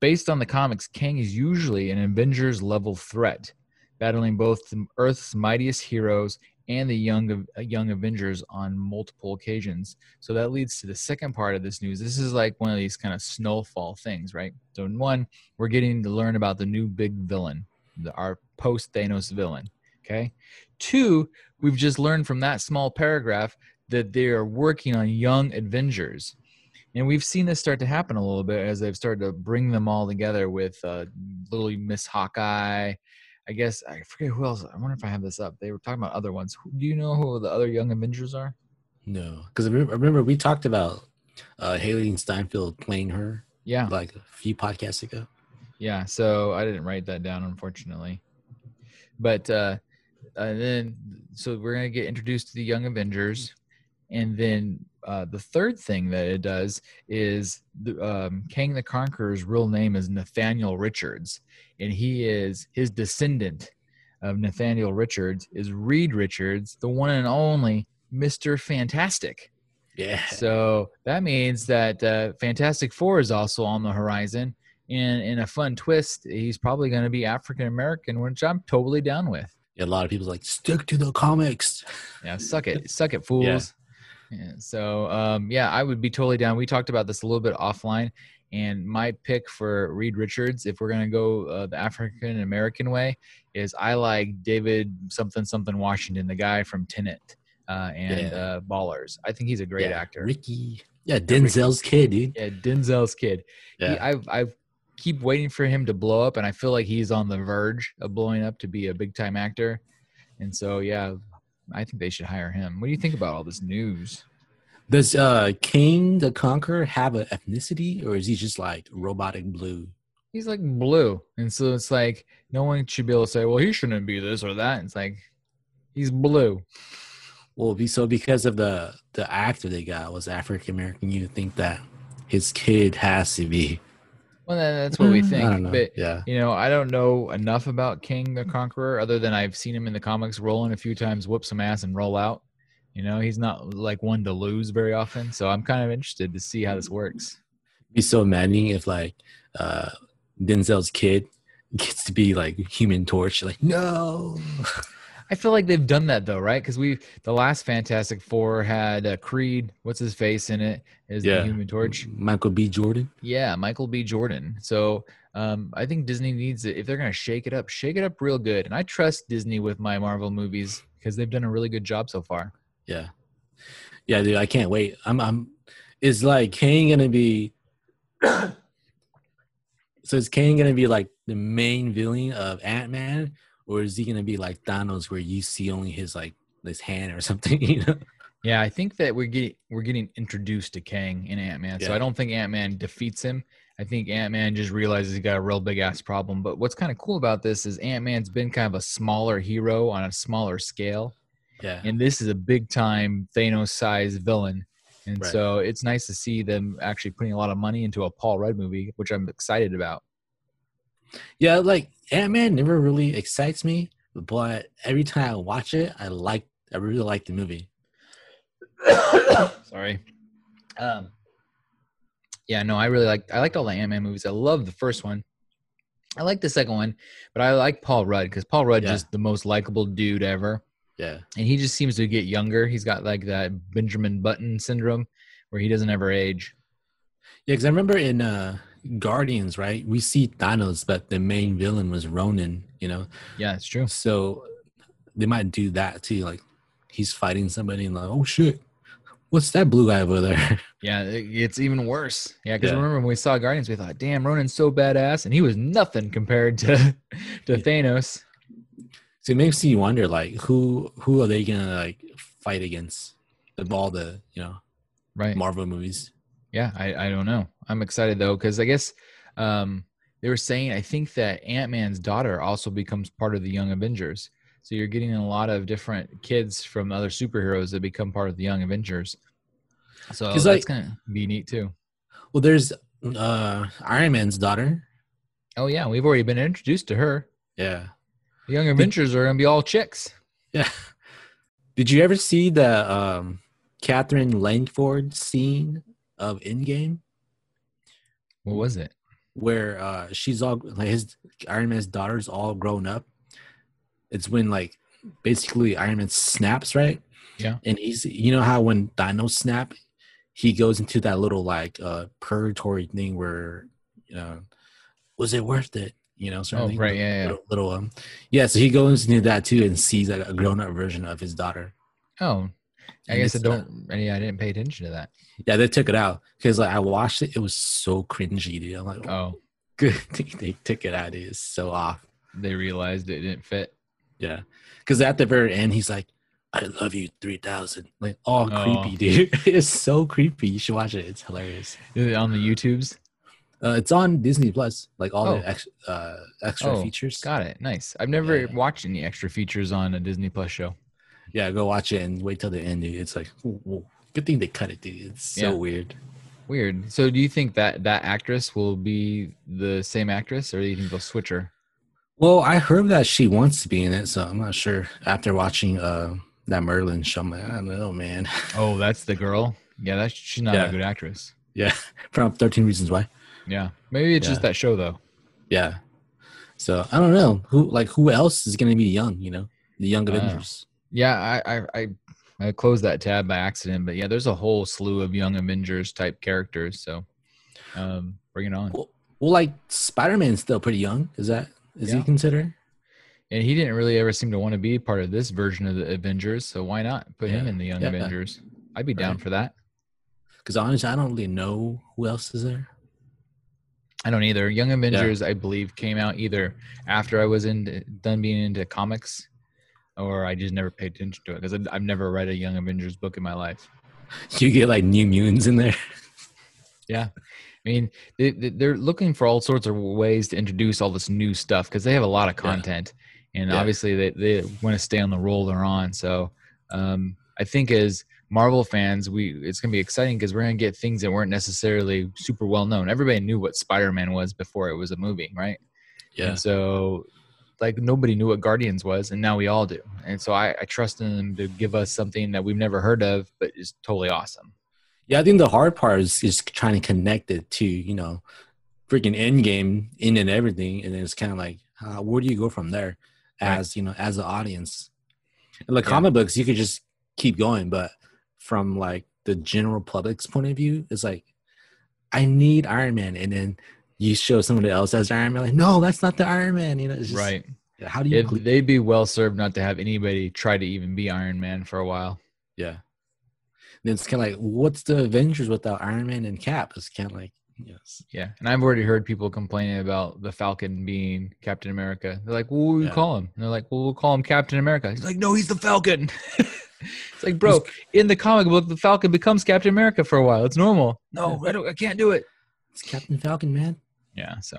based on the comics, Kang is usually an Avengers level threat, battling both Earth's mightiest heroes and the young uh, young Avengers on multiple occasions. So that leads to the second part of this news. This is like one of these kind of snowfall things, right? So in one, we're getting to learn about the new big villain, the, our post Thanos villain. Okay. Two, we've just learned from that small paragraph that they are working on young Avengers. And we've seen this start to happen a little bit as they've started to bring them all together with uh, little Miss Hawkeye. I guess I forget who else. I wonder if I have this up. They were talking about other ones. Do you know who the other young Avengers are? No, because I remember, I remember we talked about uh Hailee Steinfeld playing her Yeah, like a few podcasts ago. yeah. So I didn't write that down, unfortunately. But uh, and then, so we're gonna get introduced to the young Avengers, and then uh, the third thing that it does is the, um, Kang the Conqueror's real name is Nathaniel Richards, and he is his descendant of Nathaniel Richards is Reed Richards, the one and only Mister Fantastic. Yeah, So that means that uh, Fantastic Four is also on the horizon. And in a fun twist, he's probably going to be African American, which I'm totally down with. Yeah, a lot of people's like stick to the comics. Yeah, suck it, suck it, fools. Yeah, so um, yeah, I would be totally down. We talked about this a little bit offline, and my pick for Reed Richards, if we're gonna go uh, the African American way, is I like David something something Washington, the guy from Tenet uh, and Yeah. uh, Ballers. I think he's a great Yeah, actor. Ricky. Yeah, Denzel's kid, dude. Yeah, Denzel's kid. He, Yeah, I've I've keep waiting for him to blow up, and I feel like he's on the verge of blowing up to be a big time actor. And so, yeah, I think they should hire him. What do you think about all this news? Does uh King the Conqueror have an ethnicity, or is he just like robotic blue? He's like blue, and so it's like no one should be able to say, "Well, he shouldn't be this or that." It's like he's blue. Well, be so because of the the actor they got was African American. You think that his kid has to be? Well, then that's what we Mm, think. I don't know. But yeah, you know, I don't know enough about King the Conqueror other than I've seen him in the comics rolling a few times, whoop some ass, and roll out. You know, he's not like one to lose very often. So I'm kind of interested to see how this works. be so maddening if like uh Denzel's kid gets to be like Human Torch. Like no, I feel like they've done that though, right? Because we the last Fantastic Four had uh, Creed, what's his face in it, is Yeah. the Human Torch. Michael B. Jordan. Yeah, Michael B. Jordan. So um, I think Disney needs it. If they're gonna shake it up, shake it up real good. And I trust Disney with my Marvel movies because they've done a really good job so far. Yeah, yeah, dude. I can't wait. I'm. I'm. Is like Kane gonna be? so is Kane gonna be like the main villain of Ant Man, or is he gonna be like Thanos, where you see only his like his hand or something? You know? Yeah, I think that we're getting we're getting introduced to Kang in Ant Man. So I don't think Ant Man defeats him. I think Ant Man just realizes he got a real big ass problem. But what's kind of cool about this is Ant Man's been kind of a smaller hero on a smaller scale, Yeah. and this is a big time Thanos sized villain. And Right. so it's nice to see them actually putting a lot of money into a Paul Rudd movie, which I'm excited about. Yeah, like Ant Man never really excites me, but every time I watch it, I like I really like the movie. Sorry. Um. Yeah, no, I really like. I liked all the Ant Man movies. I love the first one. I like the second one, but I like Paul Rudd because Paul Rudd Yeah. just the most likable dude ever, Yeah. and he just seems to get younger. He's got like that Benjamin Button syndrome, where he doesn't ever age. Yeah, because I remember in uh Guardians, right? We see Thanos, but the main villain was Ronan, you know. Yeah, it's true. So they might do that too. Like he's fighting somebody and like, oh shit, what's that blue guy over there? Yeah, it- it's even worse. Yeah, because Yeah. remember when we saw Guardians, we thought, "Damn, Ronan's so badass," and he was nothing compared to to Yeah. Thanos. so it makes you wonder, like, who who are they gonna like fight against of all the you know Right. Marvel movies? Yeah, I, I don't know. I'm excited though because I guess um, they were saying I think that Ant Man's daughter also becomes part of the Young Avengers. So you're getting a lot of different kids from other superheroes that become part of the Young Avengers. So that's like- gonna be neat too. Well, there's uh Iron Man's daughter. Oh yeah, we've already been introduced to her. Yeah. The Young Avengers are gonna be all chicks. Yeah. Did you ever see the um Katherine Langford scene of Endgame What was it? where uh she's all like his Iron Man's daughter's all grown up? It's when like basically Iron Man snaps, right? Yeah. And he's you know how when Dino snap, he goes into that little like uh purgatory thing where you know was it worth it? You know, sort of Oh, thing? right, yeah, yeah. Little, little um yeah, so he goes into that too and sees like a grown up version of his daughter. Oh, I guess I uh, don't. yeah, I didn't pay attention to that. Yeah, they took it out because like I watched it, it was so cringy. Dude. I'm like, oh, Oh, good thing they took it out. It's so off. they realized it didn't fit. Yeah, because at the very end, he's like, "I love you, three thousand. Like, all Oh. creepy, dude. it's so creepy. You should watch it. It's hilarious. Is it on the YouTubes? Uh, it's on Disney Plus. Like all Oh. the ex- uh, extra Oh, features. Got it. Nice. I've never Yeah. watched any extra features on a Disney Plus show. Yeah, go watch it and wait till the end, dude. It's like, good thing they cut it, dude. It's so Yeah. weird. Weird. So, do you think that that actress will be the same actress, or do you think they'll switch her? Well, I heard that she wants to be in it, so I'm not sure. After watching uh that Merlin show, I'm like, I don't know, man. Oh, that's the girl. Yeah, that's she's not Yeah. a good actress. yeah, from Thirteen Reasons Why. Yeah, maybe it's just that show though. Yeah. So I don't know who like who else is gonna be young. You know, the Young Uh, Avengers. Yeah, I I I, I closed that tab by accident, but yeah, there's a whole slew of young Avengers type characters. So, um, bring it on. Well, well, like Spider Man's still pretty young. Is that is Yeah. he considered? And he didn't really ever seem to want to be part of this version of the Avengers, so why not put him in the Young Yeah. Avengers? I'd be down Right. for that. Because honestly, I don't really know who else is there. I don't either. Young Avengers, I believe, came out either after I was in done being into comics, or I just never paid attention to it because I've never read a Young Avengers book in my life. You get like New Mutants in there. Yeah, I mean, they, they- they're looking for all sorts of ways to introduce all this new stuff because they have a lot of Yeah. content, and Yeah. obviously they, they want to stay on the roll they're on. So um, I think as Marvel fans, we it's gonna be exciting because we're gonna get things that weren't necessarily super well known. Everybody knew what Spider Man was before it was a movie, right? Yeah. And so, like, nobody knew what Guardians was, and now we all do. And so, I, I trust in them to give us something that we've never heard of, but is totally awesome. Yeah, I think the hard part is just trying to connect it to you know, freaking Endgame in and everything, and then it's kind of like, uh, where do you go from there, Right. as you know, as the audience? And like Yeah. comic books, you could just keep going, but from like the general public's point of view, it's like, I need Iron Man, and then you show somebody else as Iron Man, like, no, that's not the Iron Man. You know, it's just, right. How do you? It, cle- they'd be well served not to have anybody try to even be Iron Man for a while. yeah. Then it's kind of like, what's the Avengers without Iron Man and Cap? It's kind of like, yes, Yeah. And I've already heard people complaining about the Falcon being Captain America. They're like, well, what do we Yeah. call him? And they're like, well, we'll call him Captain America. He's like, no, he's the Falcon. It's like, bro, in the comic book, the Falcon becomes Captain America for a while. It's normal. No, I, I can't do it. It's Captain Falcon, man. Yeah, so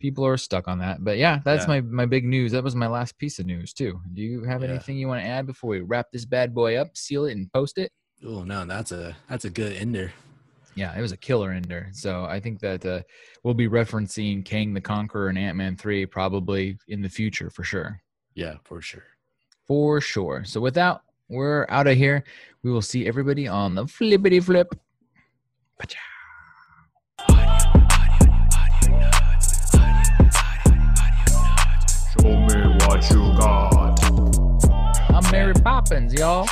people are stuck on that. But yeah, that's Yeah. my my big news. That was my last piece of news too. Do you have Yeah. anything you want to add before we wrap this bad boy up, seal it, and post it? Oh no, that's a that's a good ender. Yeah, it was a killer ender. So I think that uh, we'll be referencing Kang the Conqueror and Ant Man three probably in the future for sure. Yeah, for sure. For sure. So with that, we're out of here. We will see everybody on the flippity flip. Pacha. Mary Poppins, y'all.